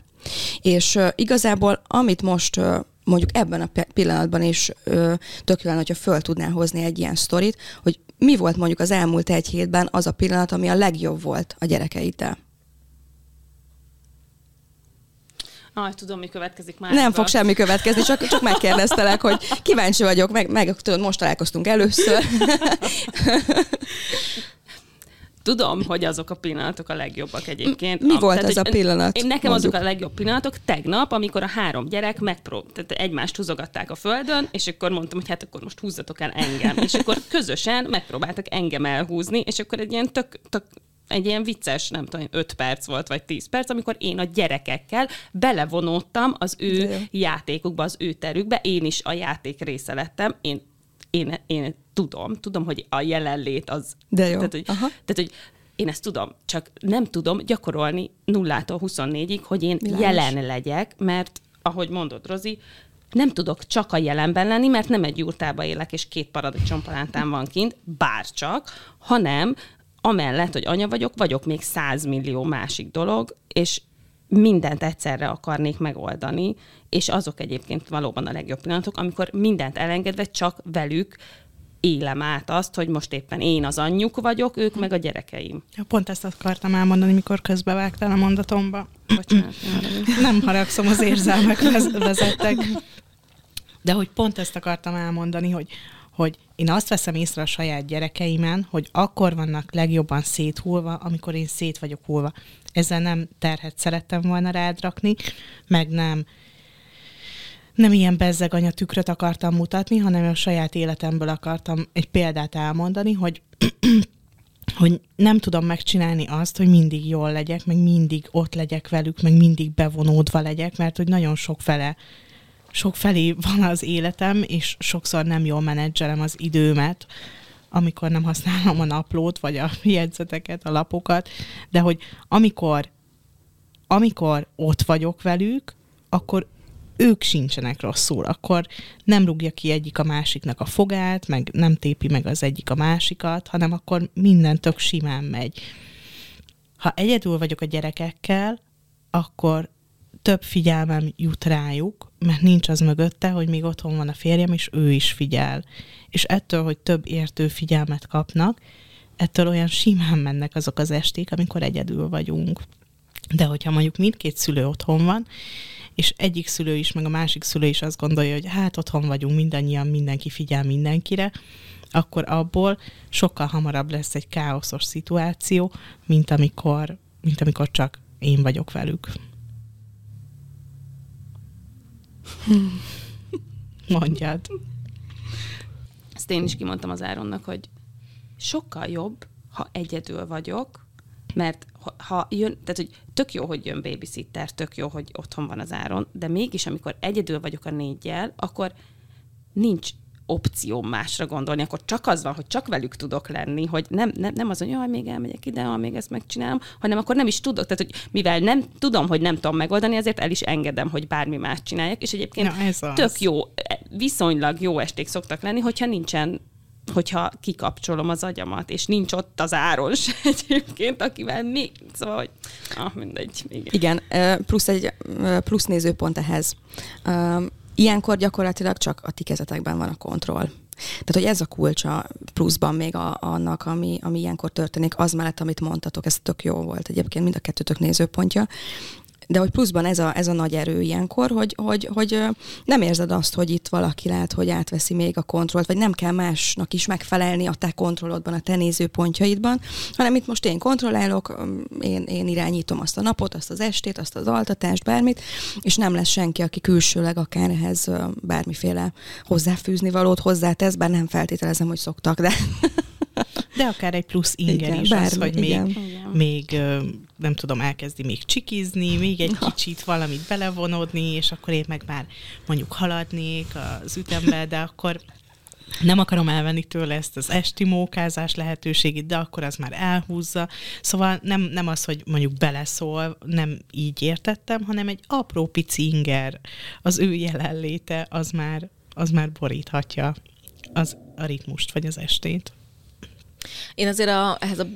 És ö, igazából, amit most ö, mondjuk ebben a pillanatban is ö, tök jó lenne, hogyha föl tudnál hozni egy ilyen sztorit, hogy mi volt mondjuk az elmúlt egy hétben az a pillanat, ami a legjobb volt a gyerekeiddel. Ah, tudom, mi következik már. Nem fog semmi következni, csak, csak megkérdeztelek, hogy kíváncsi vagyok, meg, meg tudod, most találkoztunk először. Tudom, hogy azok a pillanatok a legjobbak egyébként. Mi volt tehát, ez a pillanat, Én, nekem mondjuk? azok a legjobb pillanatok tegnap, amikor a három gyerek megprób, tehát egymást húzogatták a földön, és akkor mondtam, hogy hát akkor most húzzatok el engem. És akkor közösen megpróbáltak engem elhúzni, és akkor egy ilyen tök, tök egy ilyen vicces, nem tudom, 5 perc volt, vagy 10 perc, amikor én a gyerekekkel belevonódtam az ő jó. játékukba, az ő terükbe, én is a játék része lettem, én, én, én tudom, tudom, hogy a jelenlét az... De jó. Tehát, hogy, Aha. tehát, hogy én ezt tudom, csak nem tudom gyakorolni nullától 24-ig, hogy én Világos. jelen legyek, mert ahogy mondod, Rozi, nem tudok csak a jelenben lenni, mert nem egy jurtába élek, és két paradicsompalántán van kint, bárcsak, hanem amellett, hogy anya vagyok, vagyok még 100 millió másik dolog, és mindent egyszerre akarnék megoldani, és azok egyébként valóban a legjobb pillanatok, amikor mindent elengedve csak velük élem át azt, hogy most éppen én az anyjuk vagyok, ők meg a gyerekeim. Ja, pont ezt akartam elmondani, mikor közbevágtál a mondatomba. Bocsánat. Nem haragszom, az érzelmek vez- vezettek. De hogy pont ezt akartam elmondani, hogy, hogy én azt veszem észre a saját gyerekeimen, hogy akkor vannak legjobban széthulva, amikor én szét vagyok hullva. Ezzel nem terhet szerettem volna rád rakni, meg nem nem ilyen bezzeg anya tükröt akartam mutatni, hanem a saját életemből akartam egy példát elmondani, hogy hogy nem tudom megcsinálni azt, hogy mindig jól legyek, meg mindig ott legyek velük, meg mindig bevonódva legyek, mert hogy nagyon sok fele, sok felé van az életem, és sokszor nem jól menedzselem az időmet, amikor nem használom a naplót, vagy a jegyzeteket, a lapokat, de hogy amikor, amikor ott vagyok velük, akkor ők sincsenek rosszul, akkor nem rúgja ki egyik a másiknak a fogát, meg nem tépi meg az egyik a másikat, hanem akkor minden tök simán megy. Ha egyedül vagyok a gyerekekkel, akkor több figyelmem jut rájuk, mert nincs az mögötte, hogy még otthon van a férjem, és ő is figyel. És ettől, hogy több értő figyelmet kapnak, ettől olyan simán mennek azok az esték, amikor egyedül vagyunk. De hogyha mondjuk mindkét szülő otthon van, és egyik szülő is, meg a másik szülő is azt gondolja, hogy hát otthon vagyunk mindannyian, mindenki figyel mindenkire, akkor abból sokkal hamarabb lesz egy káoszos szituáció, mint amikor, mint amikor csak én vagyok velük. Mondjad. Ezt én is kimondtam az Áronnak, hogy sokkal jobb, ha egyedül vagyok, mert ha, jön, tehát hogy tök jó, hogy jön babysitter, tök jó, hogy otthon van az áron, de mégis, amikor egyedül vagyok a négyjel, akkor nincs opció másra gondolni, akkor csak az van, hogy csak velük tudok lenni, hogy nem, nem, nem az, hogy jaj, még elmegyek ide, ha még ezt megcsinálom, hanem akkor nem is tudok. Tehát, hogy mivel nem tudom, hogy nem tudom megoldani, ezért el is engedem, hogy bármi más csináljak, és egyébként Na, ez az. tök jó, viszonylag jó esték szoktak lenni, hogyha nincsen hogyha kikapcsolom az agyamat, és nincs ott az áros egyébként, akivel még, szóval, hogy ah, mindegy. Igen. Igen, plusz egy plusz nézőpont ehhez. Ilyenkor gyakorlatilag csak a ti kezetekben van a kontroll. Tehát, hogy ez a kulcsa pluszban még a, annak, ami, ami ilyenkor történik, az mellett, amit mondtatok, ez tök jó volt egyébként mind a kettőtök nézőpontja, de hogy pluszban ez a, ez a nagy erő ilyenkor, hogy, hogy, hogy nem érzed azt, hogy itt valaki lehet, hogy átveszi még a kontrollt, vagy nem kell másnak is megfelelni a te kontrollodban, a te nézőpontjaidban, hanem itt most én kontrollálok, én, én irányítom azt a napot, azt az estét, azt az altatást, bármit, és nem lesz senki, aki külsőleg akár ehhez bármiféle hozzáfűzni valót hozzátesz, bár nem feltételezem, hogy szoktak, de De akár egy plusz inger Igen, is az, bármi, hogy még, igen. Még nem tudom, elkezdi még csikizni, még egy kicsit valamit belevonódni, és akkor én meg már mondjuk haladnék az ütembe, de akkor nem akarom elvenni tőle ezt az esti mókázás lehetőségét, de akkor az már elhúzza. Szóval nem, nem az, hogy mondjuk beleszól, nem így értettem, hanem egy apró pici inger, az ő jelenléte, az már, az már boríthatja az, a ritmust, vagy az estét. Én azért a, ehhez a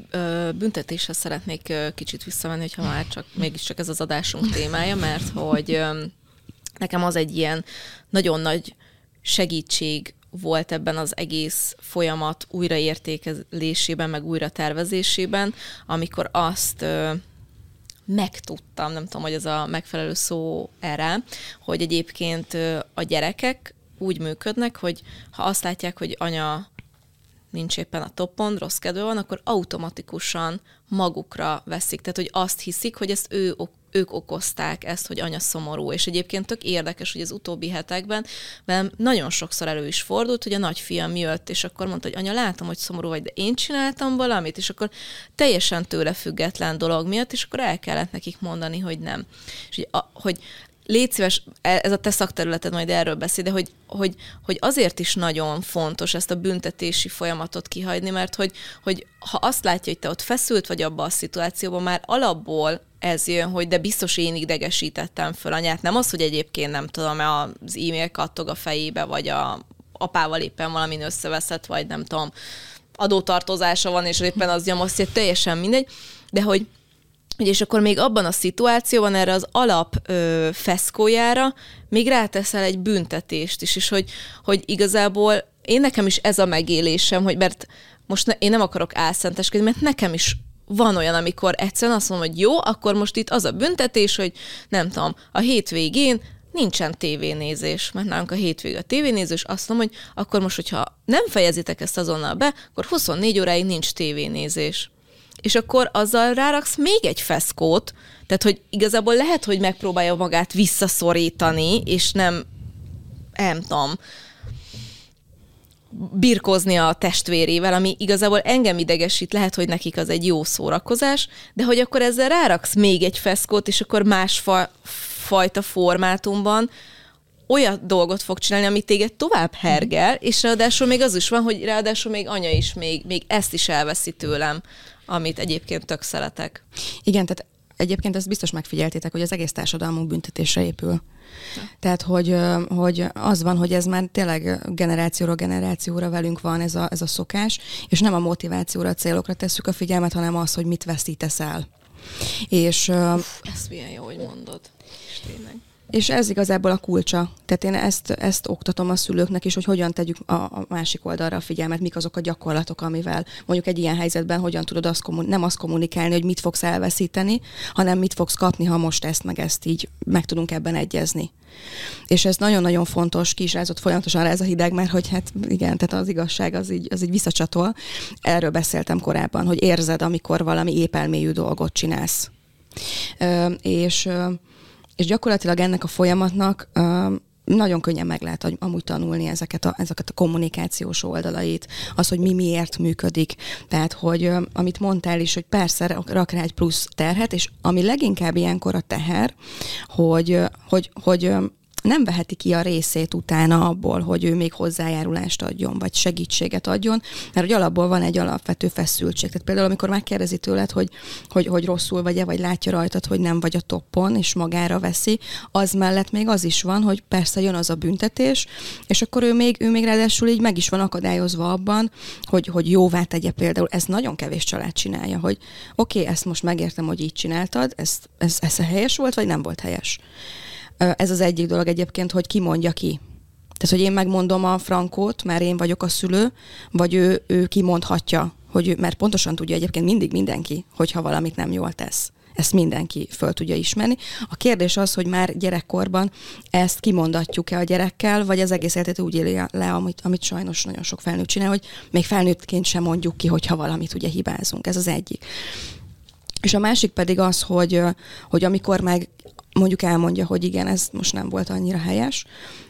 büntetéshez szeretnék kicsit visszamenni, hogyha már csak mégiscsak ez az adásunk témája, mert hogy nekem az egy ilyen nagyon nagy segítség volt ebben az egész folyamat újraértékelésében, meg újra tervezésében, amikor azt ö, megtudtam, nem tudom, hogy ez a megfelelő szó erre, hogy egyébként ö, a gyerekek úgy működnek, hogy ha azt látják, hogy anya nincs éppen a topon, rossz kedve van, akkor automatikusan magukra veszik. Tehát, hogy azt hiszik, hogy ezt ő, ők okozták ezt, hogy anya szomorú. És egyébként tök érdekes, hogy az utóbbi hetekben velem nagyon sokszor elő is fordult, hogy a nagyfiam jött, és akkor mondta, hogy anya, látom, hogy szomorú vagy, de én csináltam valamit, és akkor teljesen tőle független dolog miatt, és akkor el kellett nekik mondani, hogy nem. És hogy, a, hogy légy szíves, e- ez a te szakterületed, majd erről beszél, de hogy, hogy, hogy azért is nagyon fontos ezt a büntetési folyamatot kihagyni, mert hogy, hogy ha azt látja, hogy te ott feszült vagy abban a szituációban, már alapból ez jön, hogy de biztos én idegesítettem föl anyát. Nem az, hogy egyébként nem tudom, az e-mail kattog a fejébe, vagy a apával éppen valamin összeveszett, vagy nem tudom, adótartozása van, és éppen az nyomasztja, teljesen mindegy, de hogy és akkor még abban a szituációban erre az alap ö, feszkójára még ráteszel egy büntetést is, és hogy, hogy igazából én nekem is ez a megélésem, hogy mert most ne, én nem akarok álszenteskedni, mert nekem is van olyan, amikor egyszerűen azt mondom, hogy jó, akkor most itt az a büntetés, hogy nem tudom, a hétvégén nincsen tévénézés, mert nálunk a hétvége a tévénézés, azt mondom, hogy akkor most, hogyha nem fejezitek ezt azonnal be, akkor 24 óráig nincs tévénézés és akkor azzal ráraksz még egy feszkót, tehát hogy igazából lehet, hogy megpróbálja magát visszaszorítani, és nem, nem tudom, birkozni a testvérével, ami igazából engem idegesít, lehet, hogy nekik az egy jó szórakozás, de hogy akkor ezzel ráraksz még egy feszkót, és akkor más fa- formátumban olyan dolgot fog csinálni, ami téged tovább hergel, és ráadásul még az is van, hogy ráadásul még anya is még, még ezt is elveszi tőlem, amit egyébként tök szeretek. Igen, tehát egyébként ezt biztos megfigyeltétek, hogy az egész társadalmunk büntetésre épül. Ja. Tehát, hogy, hogy az van, hogy ez már tényleg generációra generációra velünk van ez a, ez a szokás, és nem a motivációra, a célokra tesszük a figyelmet, hanem az, hogy mit veszítesz el. És, Uf, ez milyen jó, hogy mondod. És tényleg. És ez igazából a kulcsa. Tehát én ezt, ezt oktatom a szülőknek is, hogy hogyan tegyük a, a másik oldalra a figyelmet, mik azok a gyakorlatok, amivel mondjuk egy ilyen helyzetben hogyan tudod azt kommun- nem azt kommunikálni, hogy mit fogsz elveszíteni, hanem mit fogsz kapni, ha most ezt meg ezt így meg tudunk ebben egyezni. És ez nagyon-nagyon fontos, ki is rázott folyamatosan rá ez a hideg, mert hogy hát igen, tehát az igazság az így, az így visszacsatol. Erről beszéltem korábban, hogy érzed, amikor valami épelmélyű dolgot csinálsz. Ö, és és gyakorlatilag ennek a folyamatnak nagyon könnyen meg lehet amúgy tanulni ezeket a, ezeket a kommunikációs oldalait, az, hogy mi miért működik. Tehát, hogy amit mondtál is, hogy persze rak rá egy plusz terhet, és ami leginkább ilyenkor a teher, hogy, hogy, hogy nem veheti ki a részét utána abból, hogy ő még hozzájárulást adjon, vagy segítséget adjon, mert hogy alapból van egy alapvető feszültség. Tehát például, amikor megkérdezi tőled, hogy, hogy, hogy rosszul vagy-e, vagy látja rajtad, hogy nem vagy a toppon, és magára veszi, az mellett még az is van, hogy persze jön az a büntetés, és akkor ő még, ő még ráadásul így meg is van akadályozva abban, hogy, hogy jóvá tegye például. Ez nagyon kevés család csinálja, hogy oké, okay, ezt most megértem, hogy így csináltad, ez, ez, ez helyes volt, vagy nem volt helyes. Ez az egyik dolog egyébként, hogy ki mondja ki. Tehát, hogy én megmondom a frankót, mert én vagyok a szülő, vagy ő, ő kimondhatja, hogy ő, mert pontosan tudja egyébként mindig mindenki, hogyha valamit nem jól tesz. Ezt mindenki föl tudja ismerni. A kérdés az, hogy már gyerekkorban ezt kimondatjuk-e a gyerekkel, vagy az egész életet úgy éli le, amit, amit sajnos nagyon sok felnőtt csinál, hogy még felnőttként sem mondjuk ki, hogyha valamit ugye hibázunk. Ez az egyik. És a másik pedig az, hogy, hogy amikor meg mondjuk elmondja, hogy igen, ez most nem volt annyira helyes,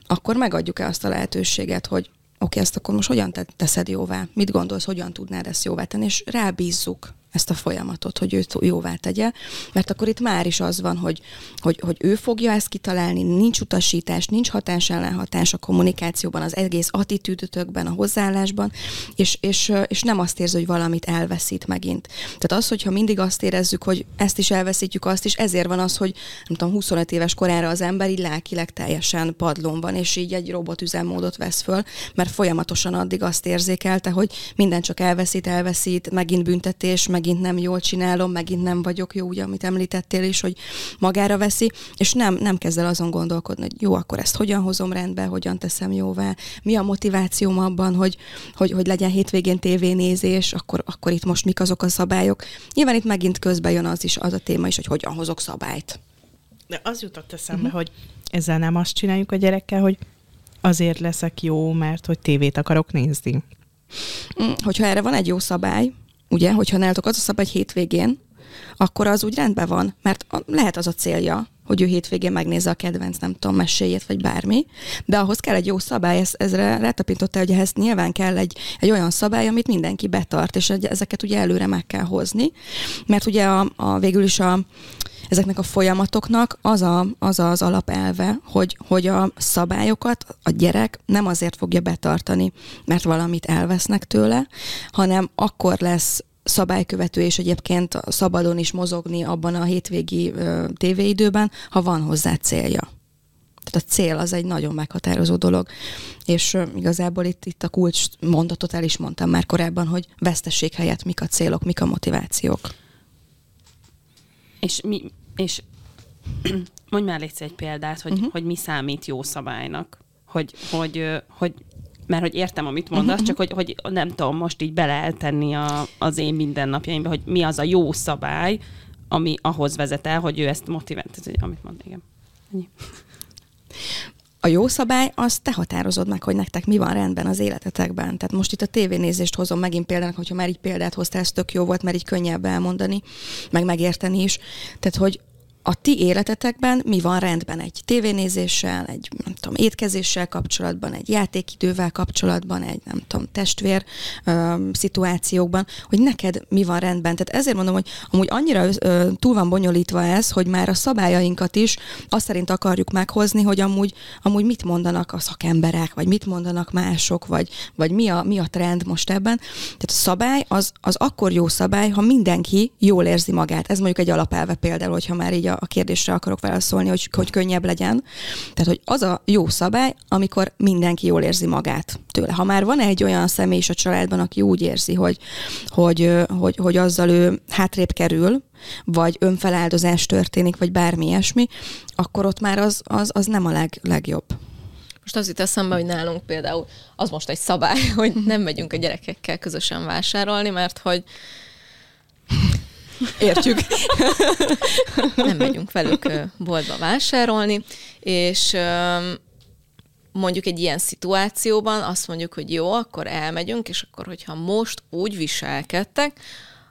akkor megadjuk-e azt a lehetőséget, hogy oké, okay, ezt akkor most hogyan teszed jóvá? Mit gondolsz, hogyan tudnád ezt jóvá tenni? És rábízzuk ezt a folyamatot, hogy ő jóvá tegye, mert akkor itt már is az van, hogy, hogy, hogy ő fogja ezt kitalálni, nincs utasítás, nincs hatás ellenhatás a kommunikációban, az egész attitűdötökben, a hozzáállásban, és, és, és nem azt érzi, hogy valamit elveszít megint. Tehát az, hogyha mindig azt érezzük, hogy ezt is elveszítjük, azt is, ezért van az, hogy nem tudom, 25 éves korára az ember így lelkileg teljesen padlón van, és így egy robotüzemmódot vesz föl, mert folyamatosan addig azt érzékelte, hogy minden csak elveszít, elveszít, megint büntetés, megint megint nem jól csinálom, megint nem vagyok jó, ugye, amit említettél is, hogy magára veszi, és nem, nem kezd el azon gondolkodni, hogy jó, akkor ezt hogyan hozom rendbe, hogyan teszem jóvá, mi a motivációm abban, hogy, hogy, hogy legyen hétvégén tévénézés, akkor, akkor itt most mik azok a szabályok. Nyilván itt megint közbe jön az is, az a téma is, hogy hogyan hozok szabályt. De az jutott eszembe, uh-huh. hogy ezzel nem azt csináljuk a gyerekkel, hogy azért leszek jó, mert hogy tévét akarok nézni. Mm, hogyha erre van egy jó szabály, ugye, hogyha nálatok az a szabály hétvégén, akkor az úgy rendben van, mert lehet az a célja, hogy ő hétvégén megnézze a kedvenc, nem tudom, meséjét, vagy bármi, de ahhoz kell egy jó szabály, ez, ezre rátapintotta, hogy ehhez nyilván kell egy, egy olyan szabály, amit mindenki betart, és ezeket ugye előre meg kell hozni, mert ugye a, a végül is a, ezeknek a folyamatoknak az a, az, az alapelve, hogy, hogy a szabályokat a gyerek nem azért fogja betartani, mert valamit elvesznek tőle, hanem akkor lesz szabálykövető és egyébként szabadon is mozogni abban a hétvégi tévéidőben, ha van hozzá célja. Tehát a cél az egy nagyon meghatározó dolog. És ö, igazából itt, itt a kulcs mondatot el is mondtam már korábban, hogy vesztesség helyett mik a célok, mik a motivációk. És mi, és mondj már légy egy példát, hogy, uh-huh. hogy mi számít jó szabálynak. Hogy, hogy, hogy mert hogy értem, amit mondasz, uh-huh. csak hogy, hogy nem tudom most így bele a, az én mindennapjaimba, hogy mi az a jó szabály, ami ahhoz vezet el, hogy ő ezt motivált. Ez, amit mond, igen. Ennyi. A jó szabály, az te határozod meg, hogy nektek mi van rendben az életetekben. Tehát most itt a tévénézést hozom megint példának, hogyha már így példát hoztál, ez tök jó volt, mert így könnyebb elmondani, meg megérteni is. Tehát, hogy a ti életetekben mi van rendben egy tévénézéssel, egy nem tudom, étkezéssel kapcsolatban, egy játékidővel kapcsolatban, egy nem tudom, testvér ö, szituációkban, hogy neked mi van rendben. Tehát ezért mondom, hogy amúgy annyira ö, túl van bonyolítva ez, hogy már a szabályainkat is azt szerint akarjuk meghozni, hogy amúgy, amúgy mit mondanak a szakemberek, vagy mit mondanak mások, vagy, vagy mi, a, mi a trend most ebben. Tehát a szabály az, az akkor jó szabály, ha mindenki jól érzi magát. Ez mondjuk egy alapelve például, hogyha már így a, a kérdésre akarok válaszolni, hogy, hogy könnyebb legyen. Tehát, hogy az a jó szabály, amikor mindenki jól érzi magát tőle. Ha már van egy olyan személy is a családban, aki úgy érzi, hogy, hogy, hogy, hogy azzal ő hátrébb kerül, vagy önfeláldozás történik, vagy bármi ilyesmi, akkor ott már az, az, az nem a leg, legjobb. Most az jut eszembe, hogy nálunk például az most egy szabály, hogy nem megyünk a gyerekekkel közösen vásárolni, mert hogy Értjük. nem megyünk velük boltba vásárolni, és mondjuk egy ilyen szituációban azt mondjuk, hogy jó, akkor elmegyünk, és akkor, hogyha most úgy viselkedtek,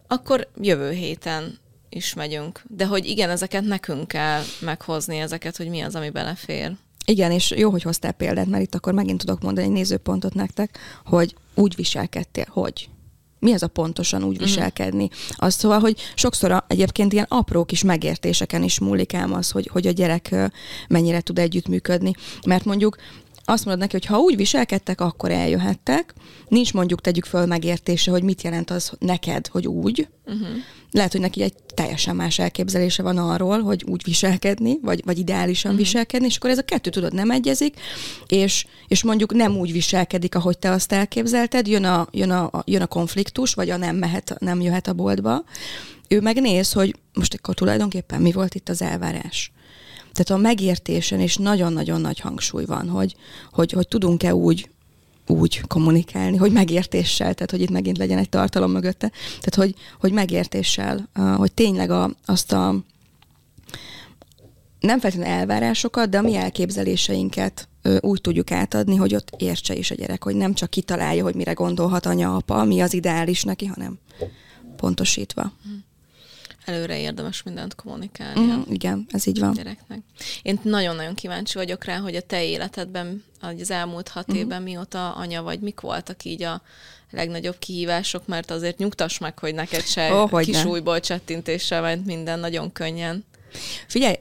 akkor jövő héten is megyünk. De hogy igen, ezeket nekünk kell meghozni, ezeket, hogy mi az, ami belefér. Igen, és jó, hogy hoztál példát, mert itt akkor megint tudok mondani egy nézőpontot nektek, hogy úgy viselkedtél, hogy mi az a pontosan úgy mhm. viselkedni. Azt szóval, hogy sokszor a, egyébként ilyen apró kis megértéseken is múlik ám az, hogy, hogy a gyerek mennyire tud együttműködni. Mert mondjuk azt mondod neki, hogy ha úgy viselkedtek, akkor eljöhettek. Nincs mondjuk tegyük föl megértése, hogy mit jelent az neked, hogy úgy. Uh-huh. Lehet, hogy neki egy teljesen más elképzelése van arról, hogy úgy viselkedni, vagy, vagy ideálisan uh-huh. viselkedni, és akkor ez a kettő tudod nem egyezik, és, és mondjuk nem úgy viselkedik, ahogy te azt elképzelted, jön a, jön a, jön a konfliktus, vagy a nem mehet, nem jöhet a boltba. Ő megnéz, hogy most akkor tulajdonképpen mi volt itt az elvárás tehát a megértésen is nagyon-nagyon nagy hangsúly van, hogy, hogy, hogy tudunk-e úgy, úgy kommunikálni, hogy megértéssel, tehát hogy itt megint legyen egy tartalom mögötte, tehát hogy, hogy megértéssel, hogy tényleg a, azt a nem feltétlenül elvárásokat, de a mi elképzeléseinket úgy tudjuk átadni, hogy ott értse is a gyerek, hogy nem csak kitalálja, hogy mire gondolhat anya, apa, mi az ideális neki, hanem pontosítva. Hmm előre érdemes mindent kommunikálni. Mm, igen, ez így van. Gyereknek. Én nagyon-nagyon kíváncsi vagyok rá, hogy a te életedben, az elmúlt hat mm. évben mióta anya vagy, mik voltak így a legnagyobb kihívások, mert azért nyugtass meg, hogy neked se oh, kis újból csettintéssel ment minden nagyon könnyen. Figyelj,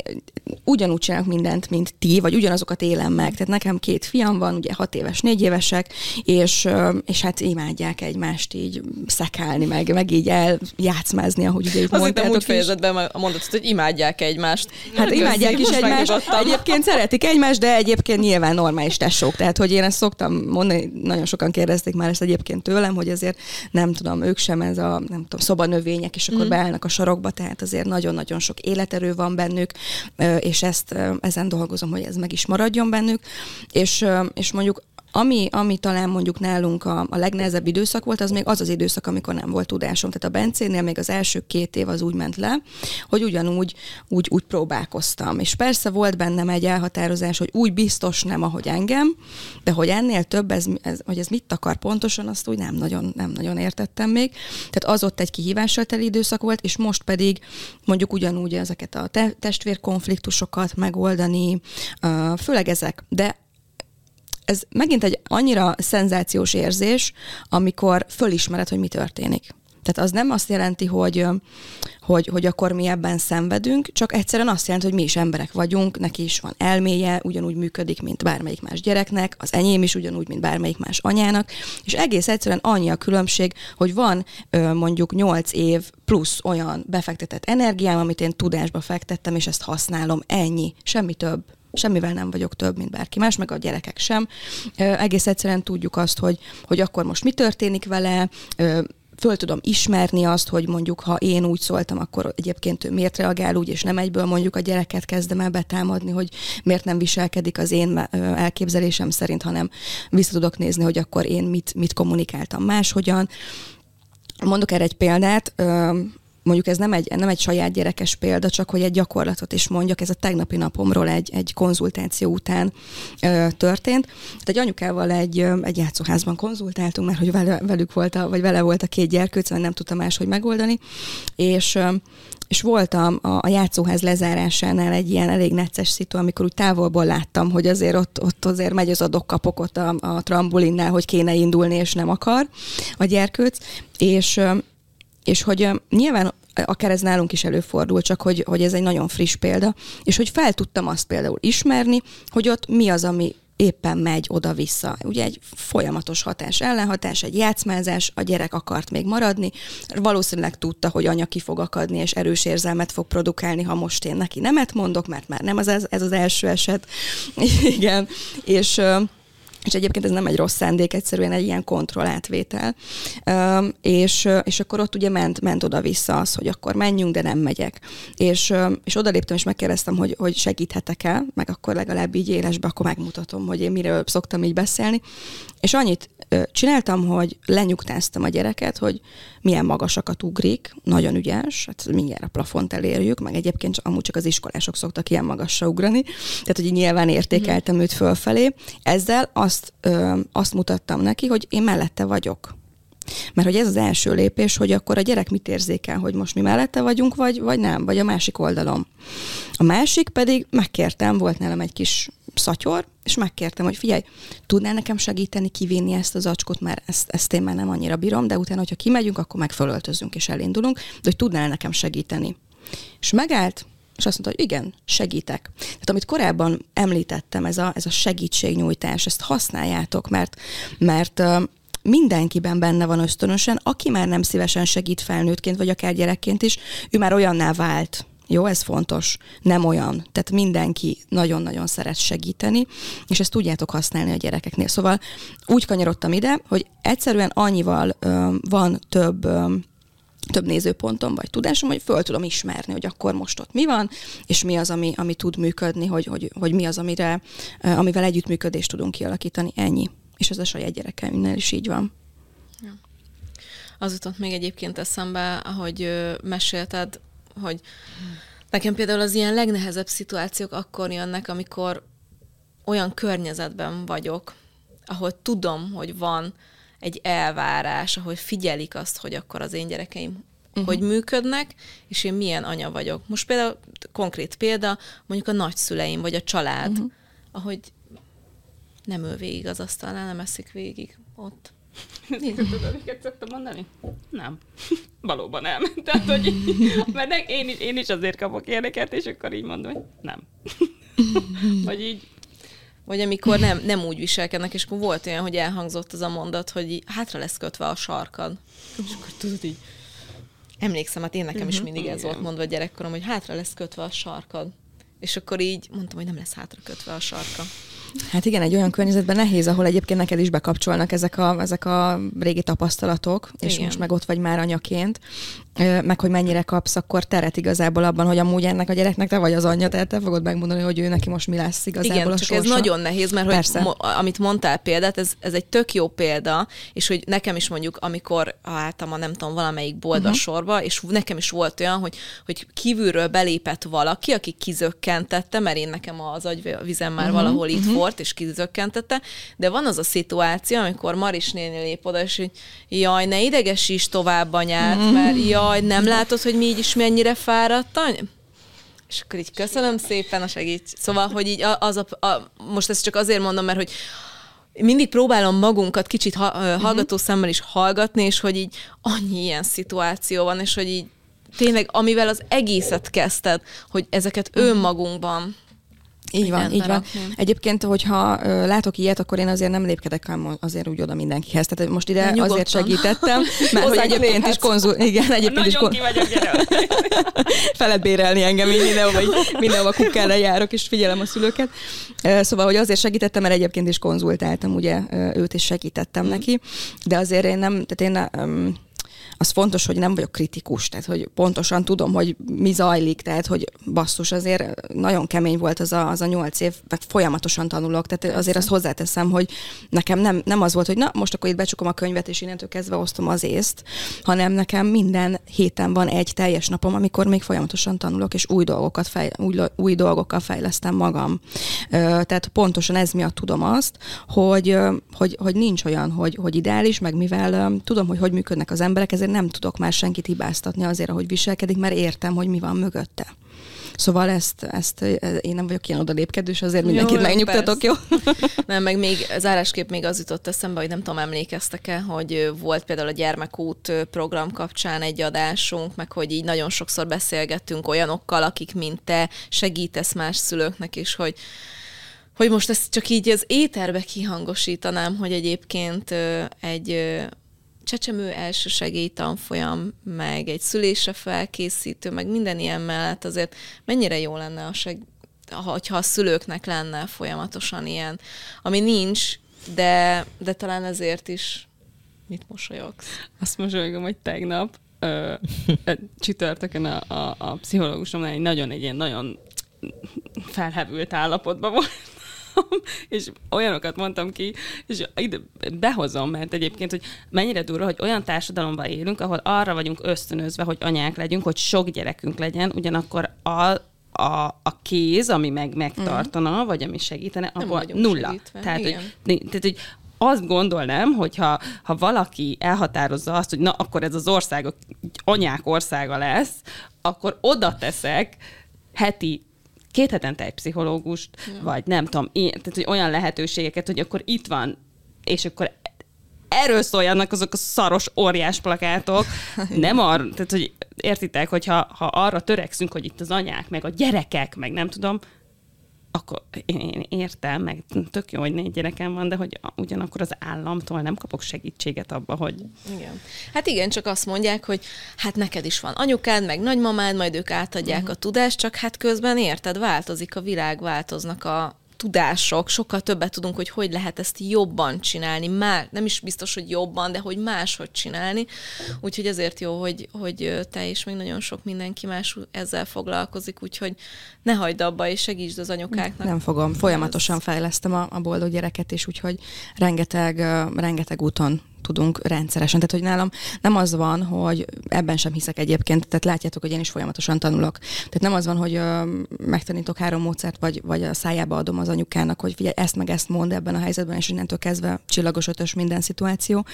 ugyanúgy csinálok mindent, mint ti, vagy ugyanazokat élem meg. Tehát nekem két fiam van, ugye hat éves, négy évesek, és, és hát imádják egymást így szekálni, meg, meg így eljátszmázni, ahogy ugye itt Azért nem úgy fejezed be a mondatot, hogy imádják egymást. Hát Köszi, imádják is egymást. Egyébként szeretik egymást, de egyébként nyilván normális tesók. Tehát, hogy én ezt szoktam mondani, nagyon sokan kérdezték már ezt egyébként tőlem, hogy azért nem tudom, ők sem ez a nem tudom, szobanövények, és akkor mm. beállnak a sarokba, tehát azért nagyon-nagyon sok életerő van bennük, és ezt ezen dolgozom, hogy ez meg is maradjon bennük, és, és mondjuk ami, ami talán mondjuk nálunk a, a legnehezebb időszak volt, az még az az időszak, amikor nem volt tudásom. Tehát a Bencénél még az első két év az úgy ment le, hogy ugyanúgy úgy, úgy próbálkoztam. És persze volt bennem egy elhatározás, hogy úgy biztos nem, ahogy engem, de hogy ennél több, ez, ez, hogy ez mit akar pontosan, azt úgy nem nagyon, nem nagyon értettem még. Tehát az ott egy kihívással teli időszak volt, és most pedig mondjuk ugyanúgy ezeket a te- testvérkonfliktusokat megoldani, főleg ezek. De ez megint egy annyira szenzációs érzés, amikor fölismered, hogy mi történik. Tehát az nem azt jelenti, hogy, hogy, hogy akkor mi ebben szenvedünk, csak egyszerűen azt jelenti, hogy mi is emberek vagyunk, neki is van elméje, ugyanúgy működik, mint bármelyik más gyereknek, az enyém is ugyanúgy, mint bármelyik más anyának, és egész egyszerűen annyi a különbség, hogy van mondjuk 8 év plusz olyan befektetett energiám, amit én tudásba fektettem, és ezt használom, ennyi, semmi több semmivel nem vagyok több, mint bárki más, meg a gyerekek sem. Egész egyszerűen tudjuk azt, hogy, hogy akkor most mi történik vele, föl tudom ismerni azt, hogy mondjuk, ha én úgy szóltam, akkor egyébként ő miért reagál úgy, és nem egyből mondjuk a gyereket kezdem el betámadni, hogy miért nem viselkedik az én elképzelésem szerint, hanem vissza tudok nézni, hogy akkor én mit, mit kommunikáltam máshogyan. Mondok erre egy példát, mondjuk ez nem egy, nem egy saját gyerekes példa, csak hogy egy gyakorlatot is mondjak, ez a tegnapi napomról egy, egy konzultáció után ö, történt. Tehát egy anyukával egy, ö, egy játszóházban konzultáltunk, mert hogy vele, velük volt a, vagy vele volt a két gyerkőc, nem tudtam máshogy megoldani, és ö, és voltam a, a játszóház lezárásánál egy ilyen elég necces szitu, amikor úgy távolból láttam, hogy azért ott, ott azért megy az a dokkapok ott a, a trambulinnál, hogy kéne indulni, és nem akar a gyerkőc, és és hogy nyilván akár ez nálunk is előfordul, csak hogy, hogy ez egy nagyon friss példa, és hogy fel tudtam azt például ismerni, hogy ott mi az, ami éppen megy oda-vissza. Ugye egy folyamatos hatás, ellenhatás, egy játszmázás, a gyerek akart még maradni, valószínűleg tudta, hogy anya ki fog akadni, és erős érzelmet fog produkálni, ha most én neki nemet mondok, mert már nem az ez, ez az első eset. Igen, és és egyébként ez nem egy rossz szándék, egyszerűen egy ilyen kontrollátvétel. És, és akkor ott ugye ment, ment oda-vissza az, hogy akkor menjünk, de nem megyek. És, és odaléptem, és megkérdeztem, hogy, hogy segíthetek-e, meg akkor legalább így élesbe, akkor megmutatom, hogy én miről szoktam így beszélni. És annyit csináltam, hogy lenyugtáztam a gyereket, hogy milyen magasakat ugrik, nagyon ügyes, hát mindjárt a plafont elérjük, meg egyébként amúgy csak az iskolások szoktak ilyen magasra ugrani, tehát hogy nyilván értékeltem őt fölfelé. Ezzel azt, ö, azt mutattam neki, hogy én mellette vagyok. Mert hogy ez az első lépés, hogy akkor a gyerek mit érzékel, hogy most mi mellette vagyunk, vagy, vagy nem, vagy a másik oldalon. A másik pedig megkértem, volt nálam egy kis szatyor, és megkértem, hogy figyelj, tudnál nekem segíteni kivinni ezt az acskot, mert ezt, ezt én már nem annyira bírom, de utána, hogyha kimegyünk, akkor meg fölöltözünk és elindulunk, de hogy tudnál nekem segíteni. És megállt, és azt mondta, hogy igen, segítek. Tehát amit korábban említettem, ez a, ez a segítségnyújtás, ezt használjátok, mert, mert mindenkiben benne van ösztönösen, aki már nem szívesen segít felnőttként, vagy akár gyerekként is, ő már olyanná vált, jó, ez fontos. Nem olyan. Tehát mindenki nagyon-nagyon szeret segíteni, és ezt tudjátok használni a gyerekeknél. Szóval úgy kanyarodtam ide, hogy egyszerűen annyival ö, van több ö, több nézőpontom vagy tudásom, hogy föl tudom ismerni, hogy akkor most ott mi van, és mi az, ami, ami tud működni, hogy, hogy, hogy mi az, amire, amivel együttműködést tudunk kialakítani. Ennyi. És ez a saját gyerekeimnél is így van. Az jutott még egyébként eszembe, ahogy mesélted, hogy nekem például az ilyen legnehezebb szituációk akkor jönnek, amikor olyan környezetben vagyok, ahol tudom, hogy van egy elvárás, ahol figyelik azt, hogy akkor az én gyerekeim uh-huh. hogy működnek, és én milyen anya vagyok. Most például konkrét példa, mondjuk a nagyszüleim, vagy a család, uh-huh. ahogy nem ül végig az asztalnál, nem eszik végig ott. Tudod, amiket szoktam mondani? Nem. Valóban nem. Tehát, hogy mert én én is azért kapok ilyeneket, és akkor így mondom, hogy nem. vagy így vagy amikor nem, nem úgy viselkednek, és akkor volt olyan, hogy elhangzott az a mondat, hogy így, hátra lesz kötve a sarkad. És akkor tudod így, emlékszem, hát én nekem is mhm. mindig ez volt mondva gyerekkorom, hogy hátra lesz kötve a sarkad. És akkor így mondtam, hogy nem lesz hátra kötve a sarka. Hát igen, egy olyan környezetben nehéz, ahol egyébként neked is bekapcsolnak ezek a, ezek a régi tapasztalatok, és igen. most meg ott vagy már anyaként, meg hogy mennyire kapsz akkor teret igazából abban, hogy amúgy ennek a gyereknek te vagy az anyja, tehát te fogod megmondani, hogy ő neki most mi lesz igazából Igen, a csak sorsa. ez nagyon nehéz, mert hogy mo- amit mondtál példát, ez, ez egy tök jó példa, és hogy nekem is mondjuk, amikor álltam a nem tudom, valamelyik bolda uh-huh. sorba, és nekem is volt olyan, hogy, hogy kívülről belépett valaki, aki kizökkentette, mert én nekem az agyvizem már uh-huh. valahol itt uh-huh. volt, és kizökkentette, de van az a szituáció, amikor Maris néni lép oda, és hogy jaj, ne idegesíts tovább anyát, uh-huh. mert jaj, jaj, nem látod, hogy mi így is mennyire fáradt És akkor így köszönöm szépen a segíts. Szóval, hogy így az a, a, most ezt csak azért mondom, mert hogy mindig próbálom magunkat kicsit ha, uh, hallgató szemmel is hallgatni, és hogy így annyi ilyen szituáció van, és hogy így tényleg, amivel az egészet kezdted, hogy ezeket uh-huh. önmagunkban így van, így van. Egyébként, hogyha ö, látok ilyet, akkor én azért nem lépkedek azért úgy oda mindenkihez. Tehát most ide De azért segítettem, mert hogy egyébként is konzul... Igen, egyébként is konzul... Felett bérelni engem, én mindenhova, mindenhova kukkára járok, és figyelem a szülőket. Szóval, hogy azért segítettem, mert egyébként is konzultáltam, ugye őt is segítettem mm. neki, de azért én nem, tehát én az fontos, hogy nem vagyok kritikus, tehát hogy pontosan tudom, hogy mi zajlik, tehát hogy basszus, azért nagyon kemény volt az a, az a nyolc év, meg folyamatosan tanulok, tehát azért azt hozzáteszem, hogy nekem nem, nem az volt, hogy na, most akkor itt becsukom a könyvet, és innentől kezdve osztom az észt, hanem nekem minden héten van egy teljes napom, amikor még folyamatosan tanulok, és új dolgokat fej, új, új dolgokkal fejlesztem magam. Tehát pontosan ez miatt tudom azt, hogy, hogy, hogy nincs olyan, hogy, hogy ideális, meg mivel tudom, hogy hogy működnek az emberek, ezért nem tudok már senkit hibáztatni azért, ahogy viselkedik, mert értem, hogy mi van mögötte. Szóval ezt, ezt én nem vagyok ilyen odalépkedős, azért mindenkit jó, megnyugtatok, jó? nem, meg még zárásképp még az jutott eszembe, hogy nem tudom, emlékeztek-e, hogy volt például a Gyermekút program kapcsán egy adásunk, meg hogy így nagyon sokszor beszélgettünk olyanokkal, akik, mint te, segítesz más szülőknek is, hogy hogy most ezt csak így az éterbe kihangosítanám, hogy egyébként egy csecsemő első segélytanfolyam, meg egy szülésre felkészítő, meg minden ilyen mellett azért mennyire jó lenne, a seg- hogyha a szülőknek lenne folyamatosan ilyen, ami nincs, de, de talán ezért is mit mosolyogsz? Azt mosolygom, hogy tegnap ö, csütörtökön a, a, a pszichológusomnál egy nagyon, egy ilyen nagyon felhevült állapotban volt és olyanokat mondtam ki, és ide behozom, mert egyébként, hogy mennyire durva, hogy olyan társadalomban élünk, ahol arra vagyunk ösztönözve, hogy anyák legyünk, hogy sok gyerekünk legyen, ugyanakkor a, a, a kéz, ami meg megtartana, mm. vagy ami segítene, abban nulla. Segítve. Tehát, hogy, tehát, hogy azt gondolnám, hogy ha, ha valaki elhatározza azt, hogy na, akkor ez az ország anyák országa lesz, akkor oda teszek heti két hetente egy pszichológust, ja. vagy nem tudom, én, tehát hogy olyan lehetőségeket, hogy akkor itt van, és akkor erről szóljanak azok a szaros óriás plakátok, nem arra, tehát hogy értitek, hogyha ha arra törekszünk, hogy itt az anyák, meg a gyerekek, meg nem tudom, akkor én, én értem, meg tök jó, hogy négy gyerekem van, de hogy ugyanakkor az államtól nem kapok segítséget abba, hogy... Igen. Hát igen, csak azt mondják, hogy hát neked is van anyukád, meg nagymamád, majd ők átadják uh-huh. a tudást, csak hát közben érted, változik a világ, változnak a, tudások, sokkal többet tudunk, hogy hogy lehet ezt jobban csinálni, már nem is biztos, hogy jobban, de hogy máshogy csinálni. Úgyhogy ezért jó, hogy, hogy te és még nagyon sok mindenki más ezzel foglalkozik, úgyhogy ne hagyd abba, és segítsd az anyukáknak. Nem fogom, folyamatosan fejlesztem a, a boldog gyereket, és úgyhogy rengeteg, rengeteg úton tudunk rendszeresen. Tehát, hogy nálam nem az van, hogy ebben sem hiszek egyébként, tehát látjátok, hogy én is folyamatosan tanulok. Tehát nem az van, hogy ö, megtanítok három módszert, vagy, vagy a szájába adom az anyukának, hogy figyelj, ezt meg ezt mond ebben a helyzetben, és innentől kezdve csillagos ötös minden szituáció,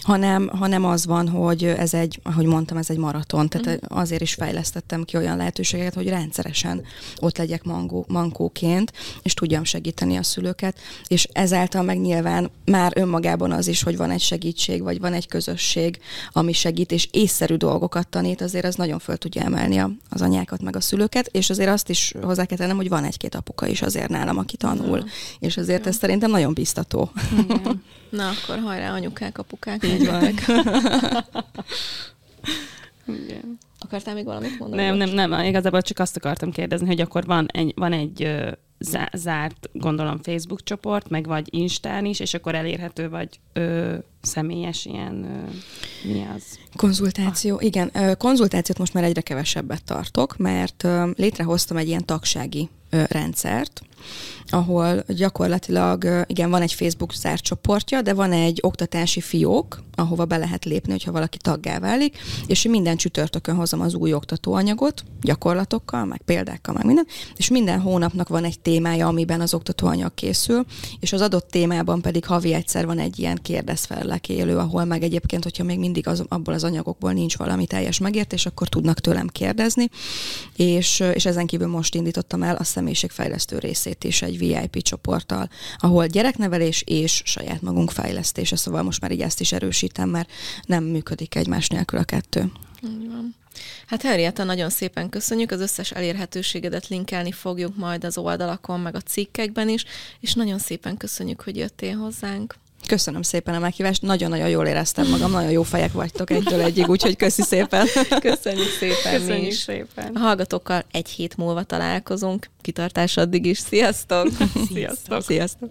hanem, hanem az van, hogy ez egy, ahogy mondtam, ez egy maraton. Tehát mm. azért is fejlesztettem ki olyan lehetőségeket, hogy rendszeresen ott legyek mangó, mankóként, és tudjam segíteni a szülőket, és ezáltal meg nyilván már önmagában az is, hogy van egy segít segítség, vagy van egy közösség, ami segít, és észszerű dolgokat tanít, azért az nagyon föl tudja emelni a, az anyákat, meg a szülőket, és azért azt is hozzá kell tennem, hogy van egy-két apuka is azért nálam, aki tanul, ja. és azért ja. ez szerintem nagyon biztató. Igen. Na akkor hajrá, anyukák, apukák. Így van. Igen. Akartál még valamit mondani? Nem, nem, nem, igazából csak azt akartam kérdezni, hogy akkor van egy, van egy zárt, gondolom, Facebook csoport, meg vagy Instán is, és akkor elérhető vagy ö, személyes ilyen, ö, mi az? Konzultáció, ah. igen. Konzultációt most már egyre kevesebbet tartok, mert ö, létrehoztam egy ilyen tagsági ö, rendszert, ahol gyakorlatilag, igen, van egy Facebook zárt csoportja, de van egy oktatási fiók, ahova be lehet lépni, hogyha valaki taggá válik, és én minden csütörtökön hozom az új oktatóanyagot, gyakorlatokkal, meg példákkal, meg minden, és minden hónapnak van egy témája, amiben az oktatóanyag készül, és az adott témában pedig havi egyszer van egy ilyen kérdezfelelek élő, ahol meg egyébként, hogyha még mindig az, abból az anyagokból nincs valami teljes megértés, akkor tudnak tőlem kérdezni, és, és ezen kívül most indítottam el a személyiségfejlesztő részét is egy VIP csoporttal, ahol gyereknevelés és saját magunk fejlesztése, szóval most már így ezt is erősítem, mert nem működik egymás nélkül a kettő. Így van. Hát Henrietta, nagyon szépen köszönjük, az összes elérhetőségedet linkelni fogjuk majd az oldalakon, meg a cikkekben is, és nagyon szépen köszönjük, hogy jöttél hozzánk. Köszönöm szépen a meghívást, nagyon-nagyon jól éreztem magam, nagyon jó fejek vagytok egytől egyig, úgyhogy köszi szépen. Köszönjük szépen Köszönjük mi is. szépen. A hallgatókkal egy hét múlva találkozunk. Kitartás addig is. Sziasztok! Sziasztok! Sziasztok!